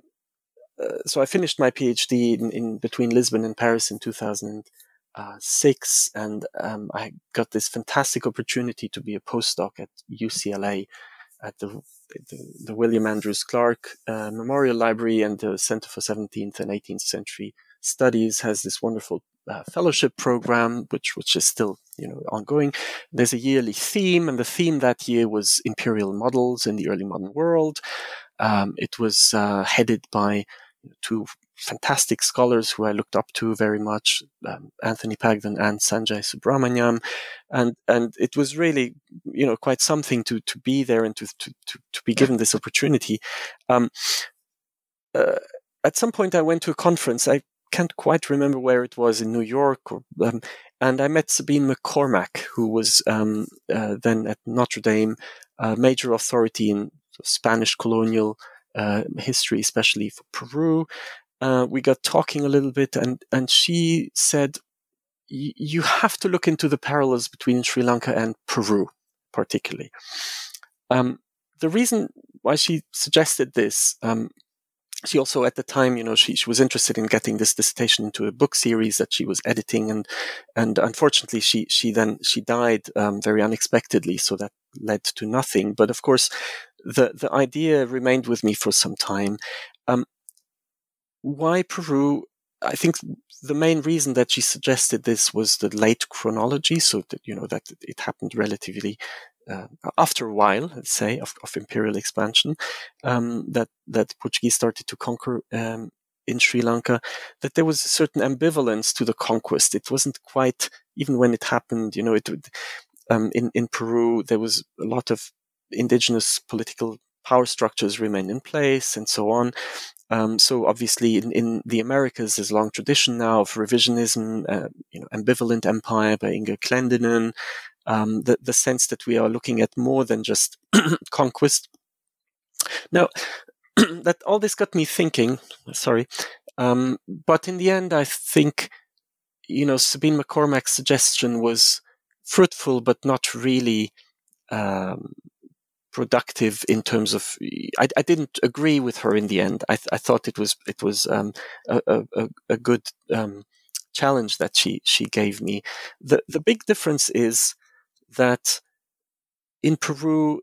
uh, so I finished my PhD in, in, between Lisbon and Paris in 2006, and um, I got this fantastic opportunity to be a postdoc at UCLA at the the, the William Andrews Clark uh, Memorial Library and the Center for 17th and 18th Century Studies has this wonderful uh, fellowship program, which which is still you know ongoing. There's a yearly theme, and the theme that year was imperial models in the early modern world. Um, it was uh, headed by two fantastic scholars who I looked up to very much, um, Anthony Pagden and Sanjay Subrahmanyam. And, and it was really, you know, quite something to, to be there and to, to, to, to be given this opportunity. Um, uh, at some point I went to a conference. I can't quite remember where it was in New York or, um, and I met Sabine MacCormack, who was um, uh, then at Notre Dame, a major authority in Spanish colonial uh, history, especially for Peru. Uh, we got talking a little bit, and and she said, "You have to look into the parallels between Sri Lanka and Peru." particularly. Um, the reason why she suggested this, um, she also at the time, you know, she, she was interested in getting this dissertation into a book series that she was editing, and and unfortunately, she she then she died um, very unexpectedly, so that led to nothing. But of course, the the idea remained with me for some time. Um, why Peru? I think the main reason that she suggested this was the late chronology, so that you know that it happened relatively uh, after a while, let's say, of, of imperial expansion, um, that that Portuguese started to conquer um, in Sri Lanka, that there was a certain ambivalence to the conquest. It wasn't quite even when it happened. You know, it um, in in Peru there was a lot of indigenous political power structures remain in place and so on. Um, so obviously, in, in, the Americas, there's a long tradition now of revisionism, uh, you know, ambivalent empire by Inga Clendinnen, um, the, the sense that we are looking at more than just conquest. Now, that all this got me thinking. Sorry, um, but in the end, I think you know Sabine MacCormack's suggestion was fruitful, but not really um, productive in terms of. I, I, didn't agree with her in the end. I, th- I thought it was it was um, a, a, a, good um, challenge that she she gave me. The the big difference is that in Peru,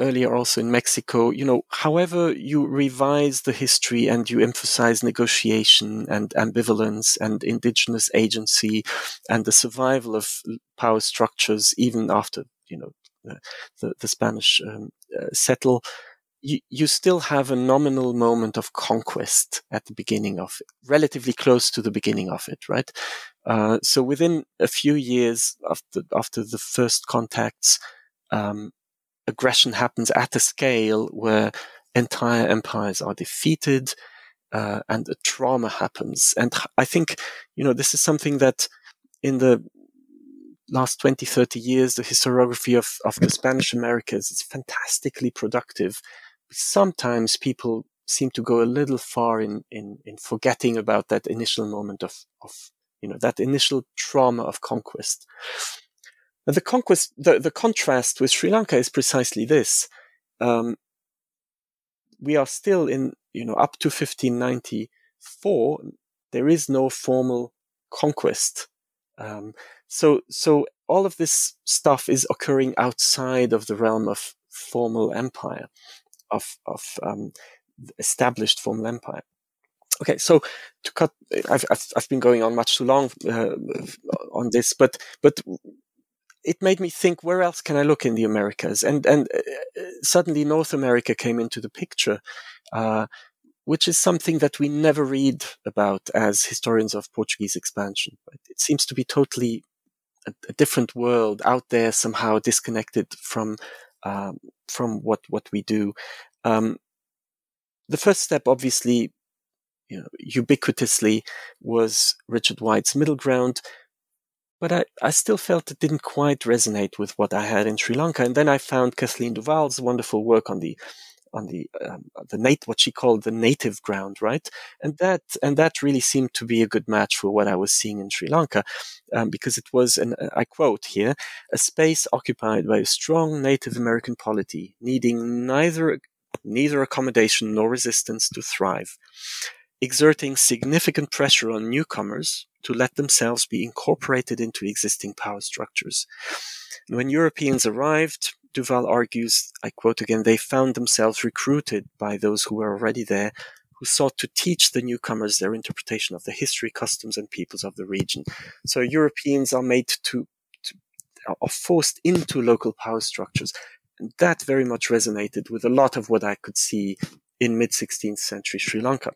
earlier also in Mexico, you know, however you revise the history and you emphasize negotiation and ambivalence and indigenous agency and the survival of power structures even after, you know, the, the, the Spanish um, uh, settle, you, you still have a nominal moment of conquest at the beginning of it, relatively close to the beginning of it, right? Uh, so within a few years after after the first contacts, um, aggression happens at a scale where entire empires are defeated uh, and a trauma happens. And I think you know this is something that in the last 20, 30 years, the historiography of, of the Spanish Americas is fantastically productive. Sometimes people seem to go a little far in, in, in forgetting about that initial moment of, of you know, that initial trauma of conquest. And the conquest, the, the contrast with Sri Lanka is precisely this. Um, we are still in, you know, up to 1594, there is no formal conquest. Um, so, so all of this stuff is occurring outside of the realm of formal empire, of, of um, established formal empire. Okay, so to cut, I've, I've, I've been going on much too long uh, on this, but but it made me think, where else can I look in the Americas? And and uh, suddenly North America came into the picture, uh, which is something that we never read about as historians of Portuguese expansion. It seems to be totally a, a different world out there, somehow disconnected from um, from what what we do. Um, the first step, obviously, you know, ubiquitously was Richard White's middle ground. But I, I still felt it didn't quite resonate with what I had in Sri Lanka. And then I found Kathleen Duval's wonderful work on the on the um, the nat- what she called the native ground, right? And that and that really seemed to be a good match for what I was seeing in Sri Lanka, um, because it was, and I quote here, a space occupied by a strong Native American polity, needing neither neither accommodation nor resistance to thrive exerting significant pressure on newcomers to let themselves be incorporated into existing power structures. when Europeans arrived, Duval argues, I quote again, they found themselves recruited by those who were already there, who sought to teach the newcomers their interpretation of the history, customs, and peoples of the region. So Europeans are made to, to are forced into local power structures. And that very much resonated with a lot of what I could see in mid 16th century Sri Lanka.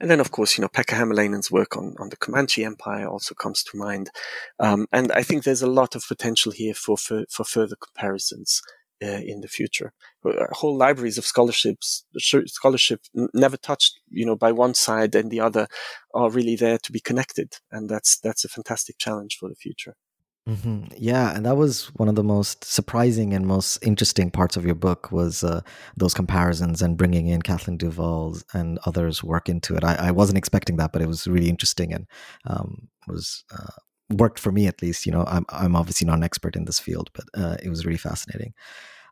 And then, of course, you know, Pekka Hämäläinen's work on, on the Comanche Empire also comes to mind. Um, and I think there's a lot of potential here for, for, for further comparisons uh, in the future. Uh, whole libraries of scholarships, scholarship never touched, you know, by one side and the other are really there to be connected. And that's, that's a fantastic challenge for the future. Mm-hmm. Yeah, and that was one of the most surprising and most interesting parts of your book was uh, those comparisons and bringing in Kathleen Duval and others' work into it. I, I, wasn't expecting that, but it was really interesting and um, was uh, worked for me at least. You know, I'm I'm obviously not an expert in this field, but uh, it was really fascinating.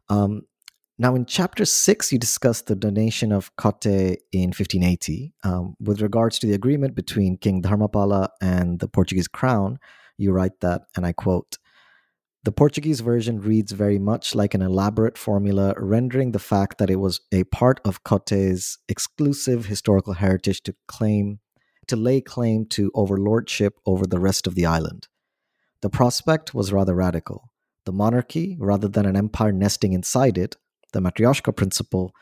Um, now, in chapter six, you discuss the donation of Kotte in 1580. Um, with regards to the agreement between King Dharmapala and the Portuguese crown, you write that, and I quote, the Portuguese version reads very much like an elaborate formula, rendering the fact that it was a part of Kotte's exclusive historical heritage to claim to lay claim to overlordship over the rest of the island. The prospect was rather radical. The monarchy, rather than an empire nesting inside it, the Matryoshka principle,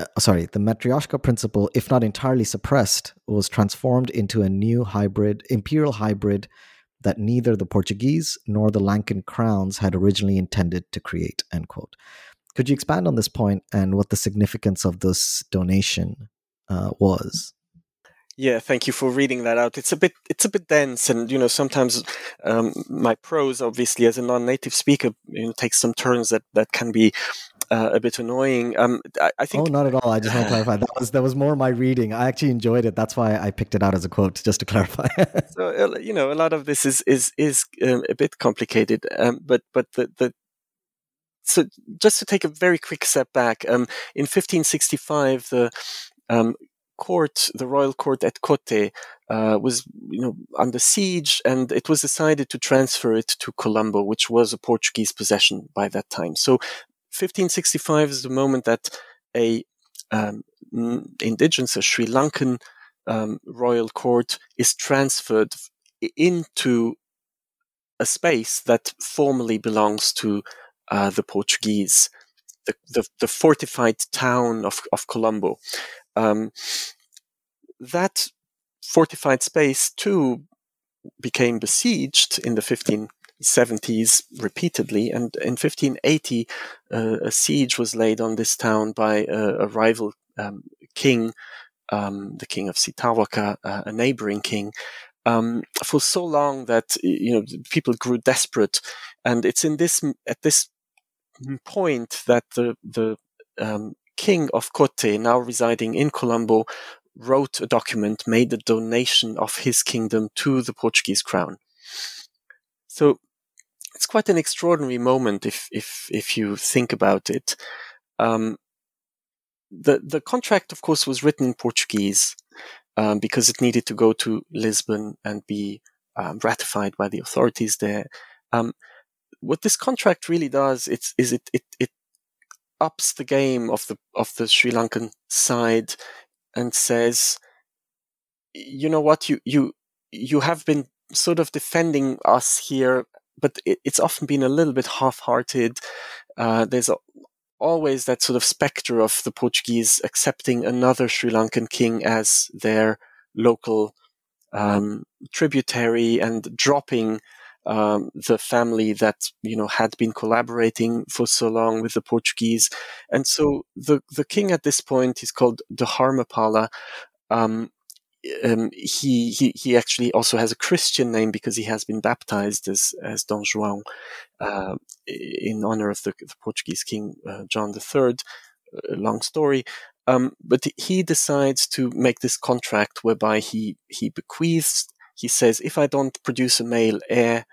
uh, sorry, the Matryoshka principle, if not entirely suppressed, was transformed into a new hybrid, imperial hybrid that neither the Portuguese nor the Lankan crowns had originally intended to create. End quote. Could you expand on this point and what the significance of this donation uh, was? Yeah, thank you for reading that out. It's a bit it's a bit dense, and you know sometimes um, my prose, obviously as a non-native speaker, you know, takes some turns that that can be uh, a bit annoying. Um, I, I, think. Oh, not at all. I just want to clarify. That was that was more my reading. I actually enjoyed it. That's why I picked it out as a quote, just to clarify. so uh, you know, a lot of this is is is um, a bit complicated. Um, but but the the so just to take a very quick step back, um, in 1565, the um, court, the royal court at Kotte, uh, was you know under siege, and it was decided to transfer it to Colombo, which was a Portuguese possession by that time. So 1565 is the moment that a um, indigenous, a Sri Lankan um, royal court is transferred into a space that formerly belongs to uh, the Portuguese, the, the, the, fortified town of, of Colombo. Um, that fortified space too became besieged in the 1570s repeatedly, and in 1580 uh, a siege was laid on this town by a, rival um, king, um, the king of Sitawaka, uh, a neighboring king. Um, for so long that you know people grew desperate, and it's in this at this point that the the um, king of Kotte, now residing in Colombo, wrote a document, made a donation of his kingdom to the Portuguese crown. So quite an extraordinary moment if if if you think about it. Um, the the contract, of course, was written in Portuguese um, because it needed to go to Lisbon and be um, ratified by the authorities there. Um, what this contract really does it's, is it, it it ups the game of the of the Sri Lankan side and says, you know what, you you you have been sort of defending us here, but it, it's often been a little bit half-hearted. Uh, there's a, always that sort of specter of the Portuguese accepting another Sri Lankan king as their local um, tributary and dropping um, the family that you know had been collaborating for so long with the Portuguese, and so the the king at this point is called Dharmapala. Um, um, he he he actually also has a Christian name because he has been baptized as as Don João uh, in honor of the, the Portuguese king uh, John III. A long story, um, but he decides to make this contract whereby he he bequeaths he says, if I don't produce a male heir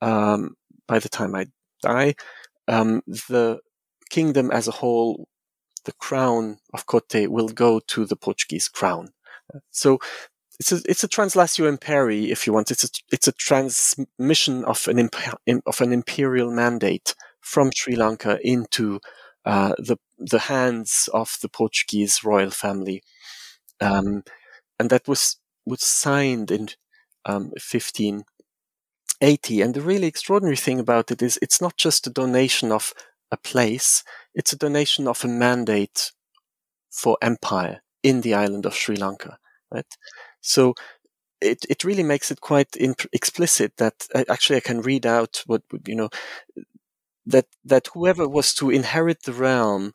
um, by the time I die, um, the kingdom as a whole, the crown of Kotte will go to the Portuguese crown. So it's a it's a translatio imperii, if you want. It's a it's a transmission of an imp- of an imperial mandate from Sri Lanka into uh, the the hands of the Portuguese royal family, um, and that was was signed in um, 1580. And the really extraordinary thing about it is it's not just a donation of a place, it's a donation of a mandate for empire in the island of Sri Lanka, right? So it, it really makes it quite explicit that uh, actually I can read out what you know that that whoever was to inherit the realm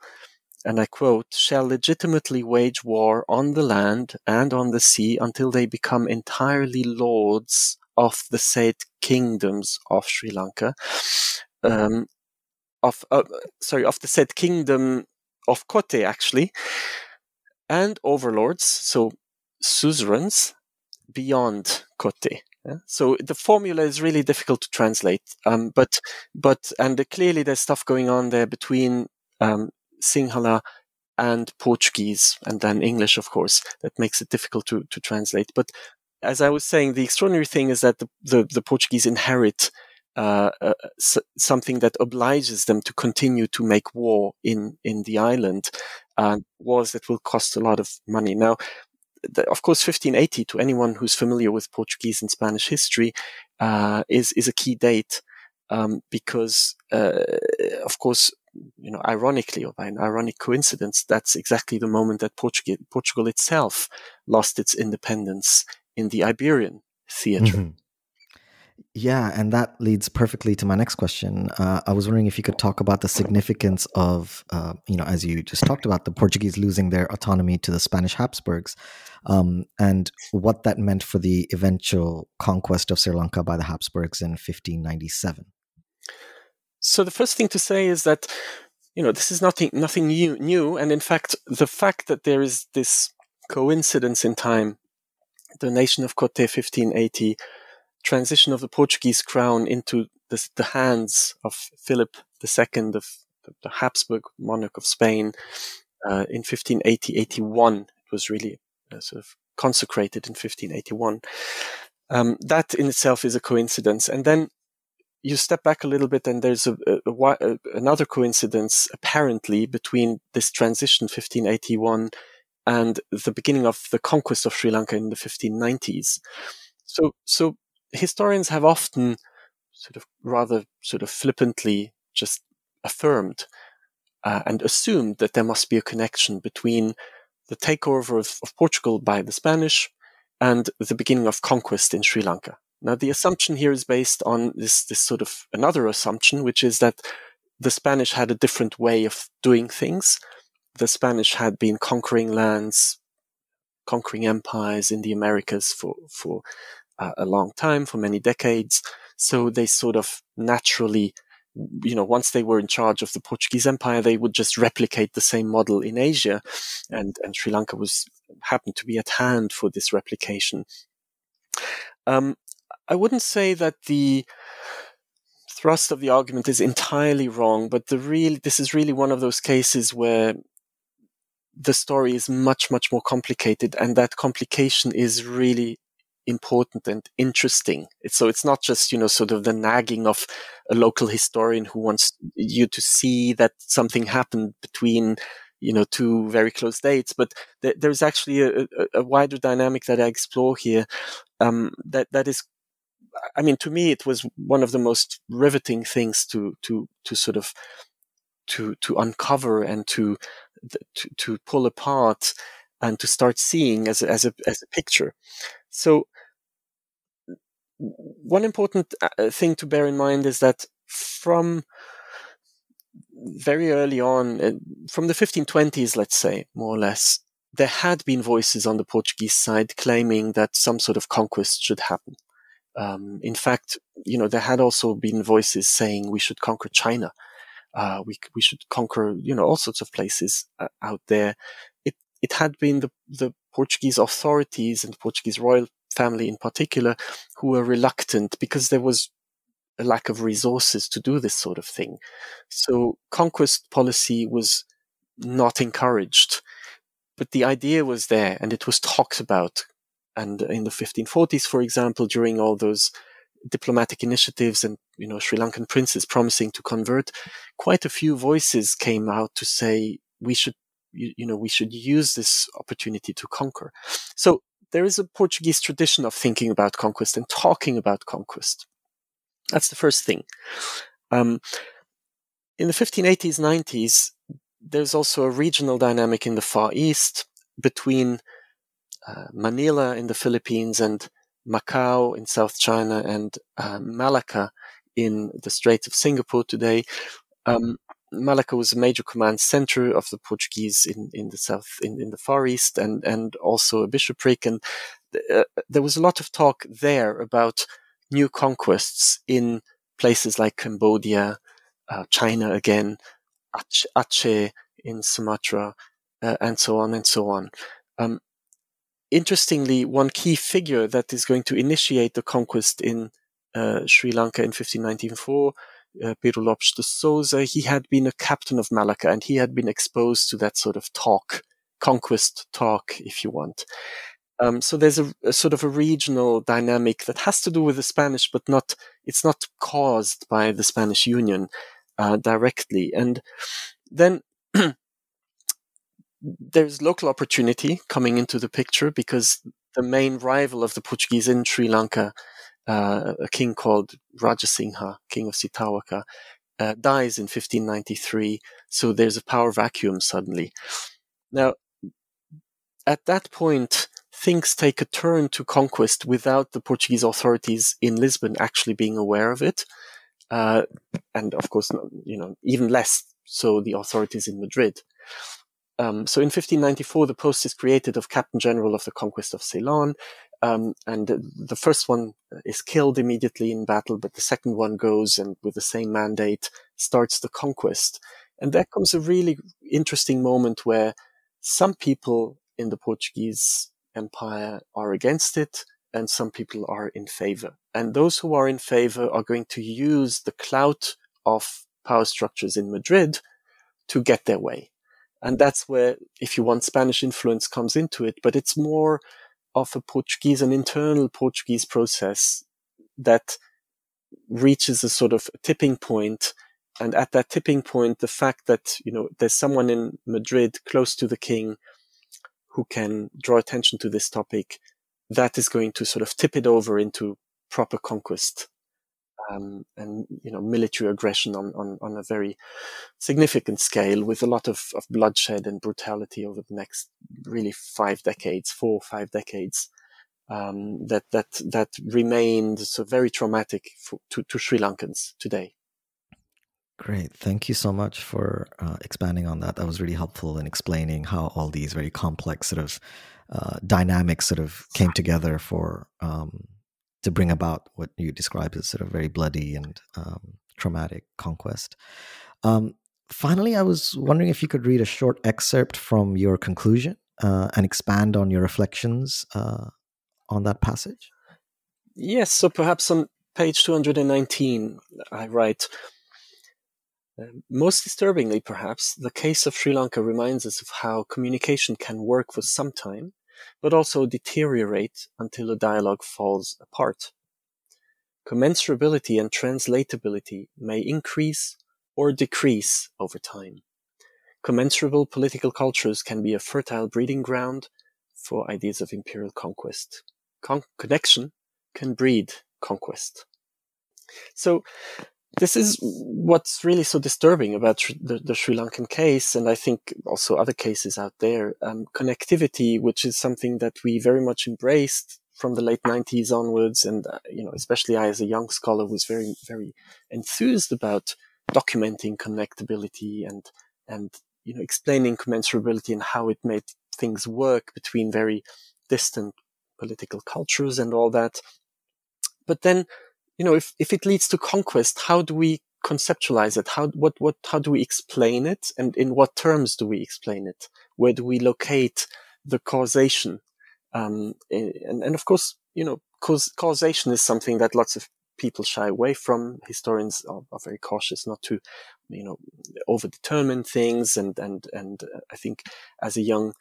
and I quote, shall legitimately wage war on the land and on the sea until they become entirely lords of the said kingdoms of Sri Lanka, um, of uh, sorry, of the said kingdom of Kotte actually, and overlords, so suzerains beyond Kotte. Yeah? So the formula is really difficult to translate. Um, but but and clearly there's stuff going on there between um, Sinhala and Portuguese, and then English, of course, that makes it difficult to to translate. But as I was saying, the extraordinary thing is that the the, the Portuguese inherit. Uh, uh, something that obliges them to continue to make war in in the island, uh, wars that will cost a lot of money. Now, the, of course, 1580 to anyone who's familiar with Portuguese and Spanish history uh, is is a key date um, because, uh, of course, you know, ironically or by an ironic coincidence, that's exactly the moment that Portugal, Portugal itself lost its independence in the Iberian theater. Mm-hmm. Yeah, and that leads perfectly to my next question. Uh, I was wondering if you could talk about the significance of, uh, you know, as you just talked about, the Portuguese losing their autonomy to the Spanish Habsburgs, um, and what that meant for the eventual conquest of Sri Lanka by the Habsburgs in 1597. So the first thing to say is that, you know, this is nothing nothing new, new, and in fact, the fact that there is this coincidence in time, the nation of Kotte 1580 transition of the Portuguese crown into the, the hands of Philip II of the Habsburg monarch of Spain uh, in 1580-81. It was really uh, sort of consecrated in 1581. Um, that in itself is a coincidence. And then you step back a little bit and there's a, a, a, another coincidence apparently between this transition 1581 and the beginning of the conquest of Sri Lanka in the 1590s. So, so historians have often sort of rather sort of flippantly just affirmed uh, and assumed that there must be a connection between the takeover of, of, Portugal by the Spanish and the beginning of conquest in Sri Lanka. Now, the assumption here is based on this, this sort of another assumption, which is that the Spanish had a different way of doing things. The Spanish had been conquering lands, conquering empires in the Americas for, for uh, a long time, for many decades. So they sort of naturally, you know, once they were in charge of the Portuguese Empire, they would just replicate the same model in Asia, and and Sri Lanka was happened to be at hand for this replication. Um, I wouldn't say that the thrust of the argument is entirely wrong, but the real this is really one of those cases where the story is much much more complicated, and that complication is really important and interesting. so it's not just, you know, sort of the nagging of a local historian who wants you to see that something happened between, you know, two very close dates, but th- there's actually a, a, a, wider dynamic that I explore here. Um, that, that is, I mean, to me, it was one of the most riveting things to, to, to sort of, to, to uncover and to, to, to pull apart and to start seeing as a, as a, as a picture. So one important uh, thing to bear in mind is that from very early on, uh, from the 1520s, let's say, more or less, there had been voices on the Portuguese side claiming that some sort of conquest should happen. Um, in fact, you know, there had also been voices saying we should conquer China. Uh, we we should conquer, you know, all sorts of places uh, out there. It it had been the the Portuguese authorities and Portuguese royal family in particular who were reluctant because there was a lack of resources to do this sort of thing. So conquest policy was not encouraged, but the idea was there and it was talked about. And in the 1540s, for example, during all those diplomatic initiatives and, you know, Sri Lankan princes promising to convert, quite a few voices came out to say we should, you, you know, we should use this opportunity to conquer. So there is a Portuguese tradition of thinking about conquest and talking about conquest. That's the first thing. Um, in the 1580s, 90s, there's also a regional dynamic in the Far East between uh, Manila in the Philippines and Macau in South China and uh, Malacca in the Straits of Singapore today. Um, Malacca was a major command center of the Portuguese in, in the south, in, in the Far East, and, and also a bishopric. And uh, there was a lot of talk there about new conquests in places like Cambodia, uh, China again, Aceh in Sumatra, uh, and so on and so on. Um, interestingly, one key figure that is going to initiate the conquest in uh, Sri Lanka in 1594, uh, Pero Lopes de Souza, he had been a captain of Malacca and he had been exposed to that sort of talk, conquest talk, if you want. Um, so there's a, a, sort of a regional dynamic that has to do with the Spanish, but not, it's not caused by the Spanish Union uh, directly. And then there's local opportunity coming into the picture because the main rival of the Portuguese in Sri Lanka, uh, a king called Rajasingha, king of Sitawaka, uh, dies in 1593. So there's a power vacuum suddenly. Now, at that point, things take a turn to conquest without the Portuguese authorities in Lisbon actually being aware of it. Uh, and of course, you know, even less so the authorities in Madrid. Um, so in 1594, the post is created of Captain General of the Conquest of Ceylon. Um, and the first one is killed immediately in battle, but the second one goes and with the same mandate starts the conquest. And there comes a really interesting moment where some people in the Portuguese Empire are against it and some people are in favor. And those who are in favor are going to use the clout of power structures in Madrid to get their way. And that's where, if you want, Spanish influence comes into it, but it's more of a Portuguese, an internal Portuguese process that reaches a sort of tipping point. And at that tipping point, the fact that, you know, there's someone in Madrid close to the king who can draw attention to this topic, that is going to sort of tip it over into proper conquest um, and you know military aggression on, on, on a very significant scale with a lot of, of bloodshed and brutality over the next really five decades, four or five decades. Um, that that that remained so very traumatic for, to, to Sri Lankans today. Great. Thank you so much for uh, expanding on that. That was really helpful in explaining how all these very complex sort of uh, dynamics sort of came together for um, to bring about what you describe as sort of very bloody and um, traumatic conquest. Um, finally, I was wondering if you could read a short excerpt from your conclusion uh, and expand on your reflections uh, on that passage. Yes, so perhaps on page 219, I write. Uh, most disturbingly, perhaps, the case of Sri Lanka reminds us of how communication can work for some time but also deteriorate until a dialogue falls apart. Commensurability and translatability may increase or decrease over time. Commensurable political cultures can be a fertile breeding ground for ideas of imperial conquest. Con- connection can breed conquest. So this is what's really so disturbing about the, the, Sri Lankan case, and I think also other cases out there. Um, connectivity, which is something that we very much embraced from the late 90s onwards, and uh, you know, especially I, as a young scholar, was very, very enthused about documenting connectability and and you know, explaining commensurability and how it made things work between very distant political cultures and all that. But then you know, if, if it leads to conquest, how do we conceptualize it? How, what, what, how do we explain it? And in what terms do we explain it? Where do we locate the causation? Um, and, and of course, you know, cause, causation is something that lots of people shy away from. Historians are, are very cautious not to, you know, overdetermine things. And, and, and uh, I think as a young,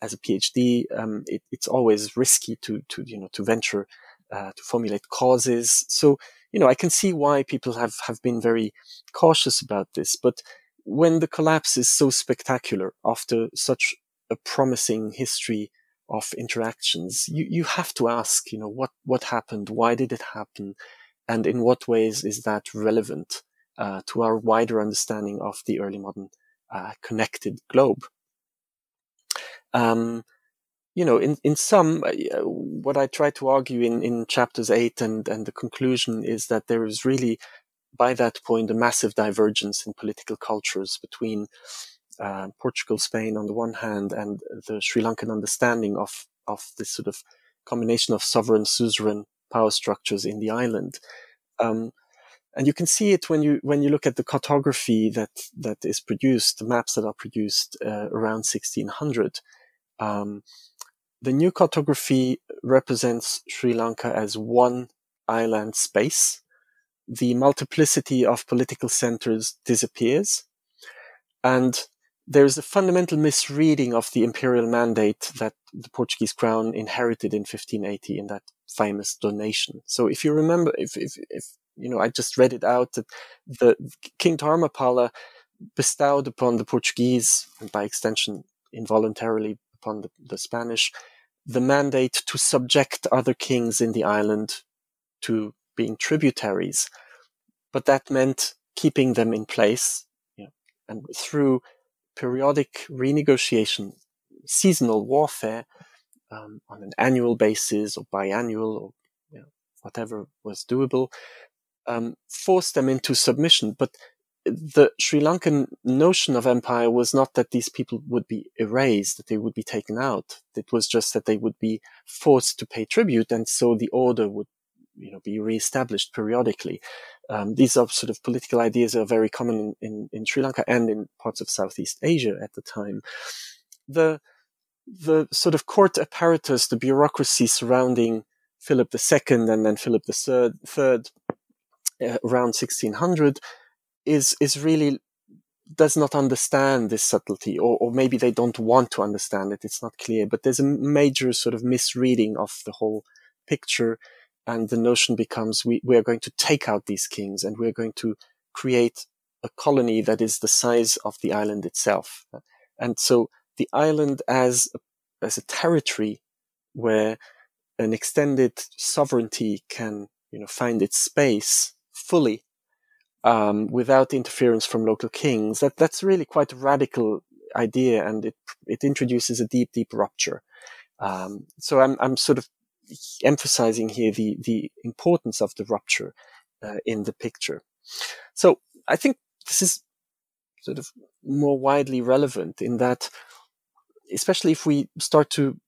as a PhD, um, it, it's always risky to, to, you know, to venture uh, to formulate causes. So, you know, I can see why people have, have been very cautious about this. But when the collapse is so spectacular after such a promising history of interactions, you, you have to ask, you know, what, what happened? Why did it happen? And in what ways is that relevant uh, to our wider understanding of the early modern uh, connected globe? Um, you know, in, in some, uh, what I try to argue in, in chapters eight and, and the conclusion is that there is really, by that point, a massive divergence in political cultures between uh, Portugal, Spain on the one hand, and the Sri Lankan understanding of, of this sort of combination of sovereign, suzerain power structures in the island. Um, and you can see it when you when you look at the cartography that that is produced, the maps that are produced uh, around 1600. Um, the new cartography represents Sri Lanka as one island space. The multiplicity of political centers disappears. And there's a fundamental misreading of the imperial mandate that the Portuguese crown inherited in 1580 in that famous donation. So if you remember, if, if, if you know, I just read it out that the King Dharmapala bestowed upon the Portuguese, and by extension, involuntarily upon the, the Spanish, the mandate to subject other kings in the island to being tributaries. But that meant keeping them in place. And through periodic renegotiation, seasonal warfare um, on an annual basis or biannual or you know, whatever was doable, um, forced them into submission. But the Sri Lankan notion of empire was not that these people would be erased, that they would be taken out. It was just that they would be forced to pay tribute, and so the order would, you know, be reestablished periodically. Um, these are sort of political ideas are very common in, in, in, Sri Lanka and in parts of Southeast Asia at the time. The the sort of court apparatus, the bureaucracy surrounding Philip II and then Philip III, uh, around 1600 is is really does not understand this subtlety, or, or maybe they don't want to understand it. It's not clear, but there's a major sort of misreading of the whole picture. And the notion becomes we, we are going to take out these kings and we're going to create a colony that is the size of the island itself. And so the island as a, as a territory where an extended sovereignty can, you know, find its space fully um, without interference from local kings. That that's really quite a radical idea, and it it introduces a deep, deep rupture. Um, so I'm I'm sort of emphasizing here the the importance of the rupture uh, in the picture. So I think this is sort of more widely relevant in that, especially if we start to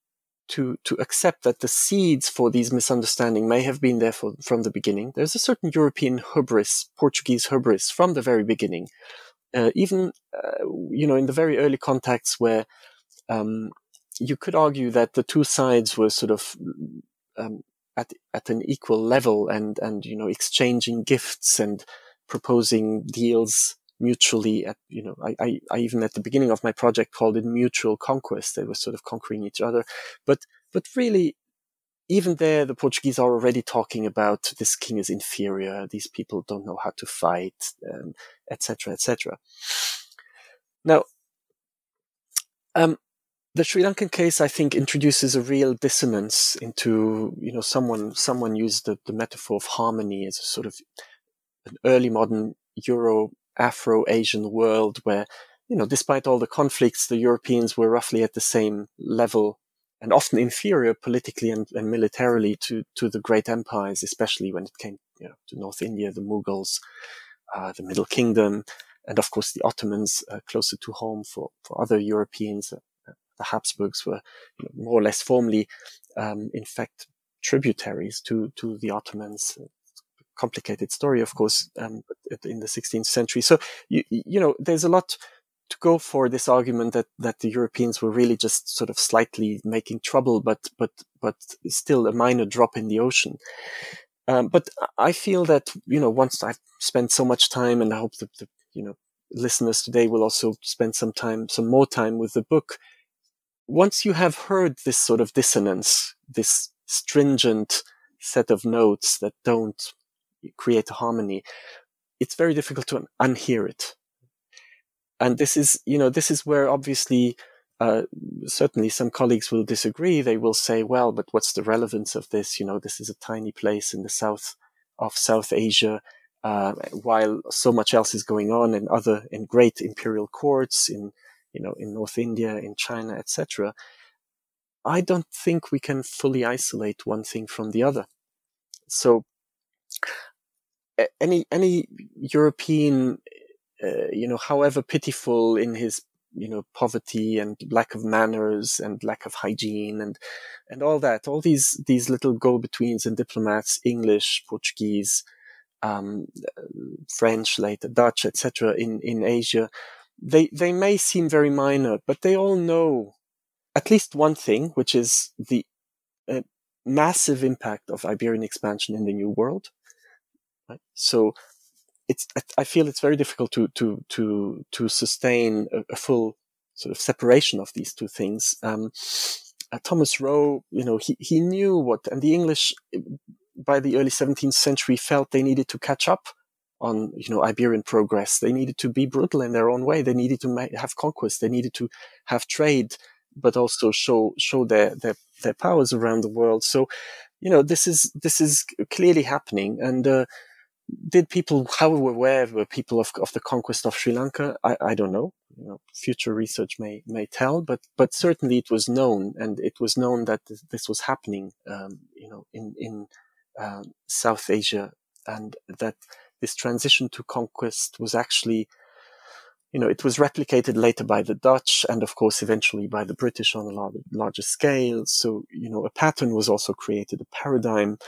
to to accept that the seeds for these misunderstandings may have been there for, from the beginning. There's a certain European hubris, Portuguese hubris, from the very beginning. Uh, even uh, you know in the very early contacts where um, you could argue that the two sides were sort of um, at at an equal level and and you know exchanging gifts and proposing deals mutually at you know I, I, I even at the beginning of my project called it mutual conquest. They were sort of conquering each other. But but really even there the portuguese are already talking about this king is inferior these people don't know how to fight etc um, etc et now um, the Sri Lankan case, I think, introduces a real dissonance into, you know, someone, someone used the, the metaphor of harmony as a sort of an early modern Euro Afro-Asian world where, you know, despite all the conflicts, the Europeans were roughly at the same level and often inferior politically and, and militarily to, to the great empires, especially when it came you know, to North India, the Mughals, uh, the Middle Kingdom, and of course the Ottomans uh, closer to home for, for other Europeans. Uh, the Habsburgs were you know, more or less formally, um, in fact, tributaries to, to the Ottomans complicated story, of course, um, in the 16th century. So, you, you know, there's a lot to go for this argument that, that the Europeans were really just sort of slightly making trouble, but, but, but still a minor drop in the ocean. Um, but I feel that, you know, once I've spent so much time and I hope that the, you know, listeners today will also spend some time, some more time with the book. Once you have heard this sort of dissonance, this stringent set of notes that don't create a harmony, it's very difficult to unhear it. And this is, you know, this is where obviously, uh, certainly some colleagues will disagree. They will say, well, but what's the relevance of this? You know, this is a tiny place in the south of South Asia, uh, while so much else is going on in other, in great imperial courts, in, you know, in North India, in China, etc. I don't think we can fully isolate one thing from the other. So any any European, uh, you know, however pitiful in his you know poverty and lack of manners and lack of hygiene and and all that, all these these little go betweens and diplomats, English, Portuguese, um, French, later Dutch, etc. in in Asia, they they may seem very minor, but they all know at least one thing, which is the uh, massive impact of Iberian expansion in the New World. Right? So it's I feel it's very difficult to to to to sustain a, a full sort of separation of these two things. Um, uh, Thomas Roe, you know, he he knew what, and the English by the early 17th century felt they needed to catch up on you know Iberian progress. They needed to be brutal in their own way. They needed to ma- have conquest. They needed to have trade, but also show show their their their powers around the world. So, you know, this is this is clearly happening. And uh, did people how aware were people of of the conquest of Sri Lanka? I, I don't know. You know, future research may may tell, but but certainly it was known, and it was known that this, this was happening. Um, you know, in in um, South Asia, and that this transition to conquest was actually, you know, it was replicated later by the Dutch and of course eventually by the British on a larger, larger scale. So, you know, a pattern was also created, a paradigm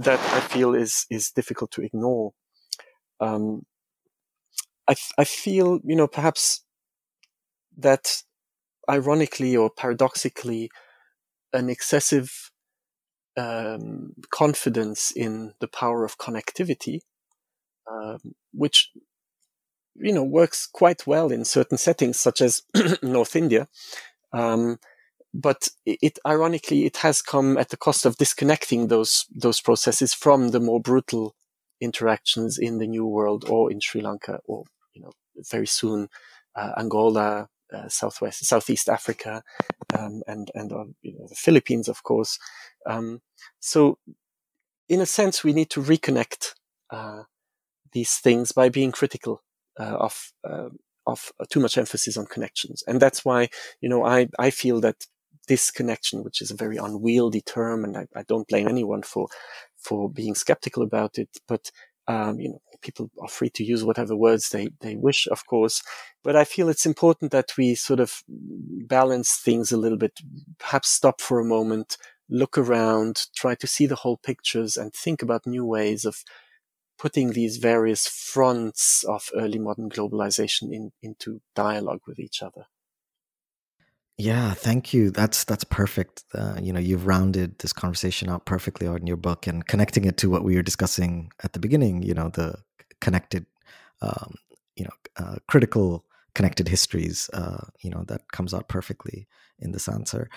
that I feel is, is difficult to ignore. Um, I, I feel, you know, perhaps that ironically or paradoxically, an excessive um, confidence in the power of connectivity, um, which you know works quite well in certain settings, such as North India. Um, but it, ironically it has come at the cost of disconnecting those those processes from the more brutal interactions in the New World or in Sri Lanka or you know very soon uh, Angola, uh, Southwest Southeast Africa, um, and and uh, you know, the Philippines, of course. Um, so, in a sense, we need to reconnect uh, these things by being critical uh, of uh, of too much emphasis on connections, and that's why you know I I feel that disconnection, which is a very unwieldy term, and I, I don't blame anyone for for being skeptical about it, but um, you know, people are free to use whatever words they, they wish, of course. But I feel it's important that we sort of balance things a little bit, perhaps stop for a moment, look around, try to see the whole pictures and think about new ways of putting these various fronts of early modern globalization in, into dialogue with each other. Yeah, thank you. That's that's perfect. Uh, you know, you've rounded this conversation out perfectly in your book and connecting it to what we were discussing at the beginning. You know, the connected, um, you know, uh, critical connected histories. Uh, you know, that comes out perfectly in this answer.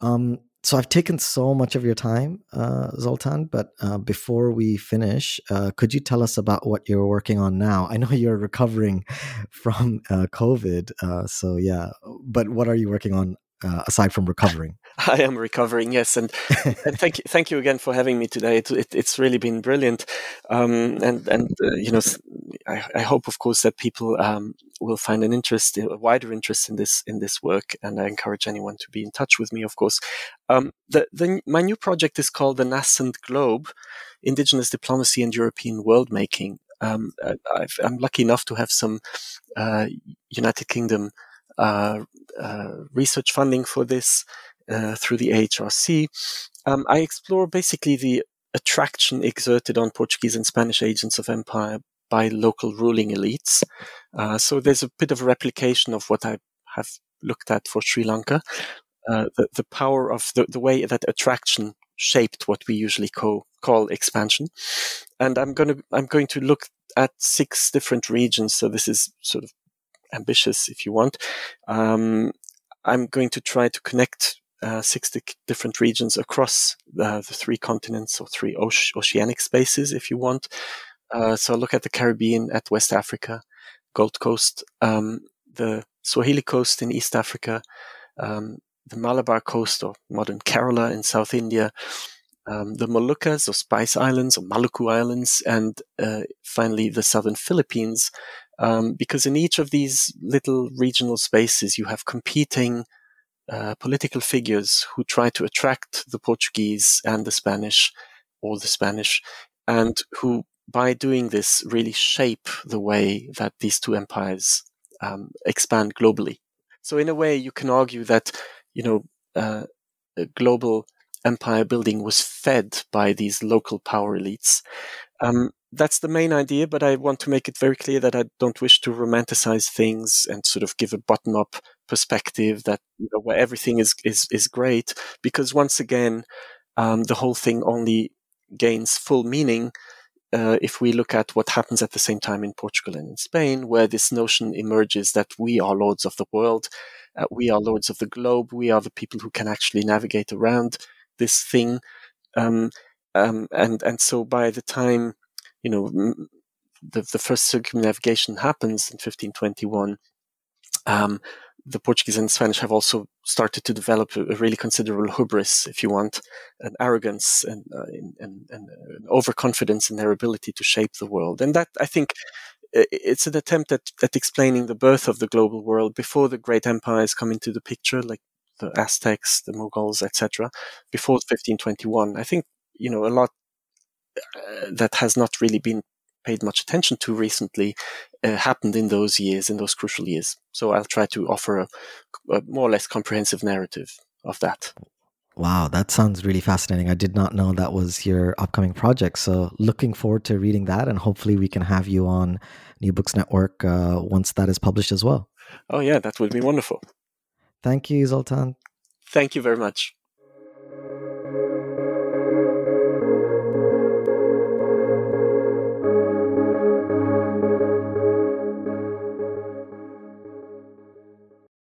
Um, so I've taken so much of your time, uh, Zoltan. But uh, before we finish, uh, could you tell us about what you're working on now? I know you're recovering from uh, COVID, uh, so yeah. But what are you working on uh, aside from recovering? I am recovering, yes, and, and thank you, thank you again for having me today. It, it, it's really been brilliant, um, and and uh, you know, I, I, hope, of course, that people um, will find an interest, a wider interest in this in this work, and I encourage anyone to be in touch with me. Of course, um, the, the my new project is called the Nascent Globe: Indigenous Diplomacy and European World Making. Um, I, am lucky enough to have some uh, United Kingdom research funding for this uh, through the AHRC. Um, I explore basically the attraction exerted on Portuguese and Spanish agents of empire by local ruling elites. Uh, so there's a bit of a replication of what I have looked at for Sri Lanka. Uh, the, the power of the, the way that attraction shaped what we usually co- call expansion. And I'm going to, I'm going to look at six different regions. So this is sort of ambitious if you want. Um, I'm going to try to connect uh, 60 different regions across the three continents or three oceanic spaces, if you want. Uh, so look at the Caribbean, at West Africa, Gold Coast, um, the Swahili coast in East Africa, um, the Malabar coast or modern Kerala in South India, um, the Moluccas or Spice Islands or Maluku Islands, and uh, finally the southern Philippines, um, because in each of these little regional spaces, you have competing uh, political figures who try to attract the Portuguese and the Spanish, or the Spanish, and who, by doing this, really shape the way that these two empires um, expand globally. So, in a way, you can argue that you know uh, global empire building was fed by these local power elites. Um, that's the main idea, but I want to make it very clear that I don't wish to romanticize things and sort of give a bottom up perspective that you know, where everything is is is great because once again um, the whole thing only gains full meaning uh, if we look at what happens at the same time in Portugal and in Spain, where this notion emerges that we are lords of the world, uh, we are lords of the globe, we are the people who can actually navigate around this thing, um, um, and and so by the time you know the the first circumnavigation happens in 1521. Um, the Portuguese and Spanish have also started to develop a, a really considerable hubris, if you want, an arrogance and, uh, and, and, an overconfidence in their ability to shape the world. And that, I think, it's an attempt at, at explaining the birth of the global world before the great empires come into the picture, like the Aztecs, the Mughals, etc. Before 1521, I think you know a lot uh, that has not really been paid much attention to recently uh, happened in those years, in those crucial years. So I'll try to offer a, a more or less comprehensive narrative of that. Wow, that sounds really fascinating. I did not know that was your upcoming project. So, looking forward to reading that, and hopefully, we can have you on New Books Network uh, once that is published as well. Oh, yeah, that would be wonderful. Thank you, Zoltan. Thank you very much.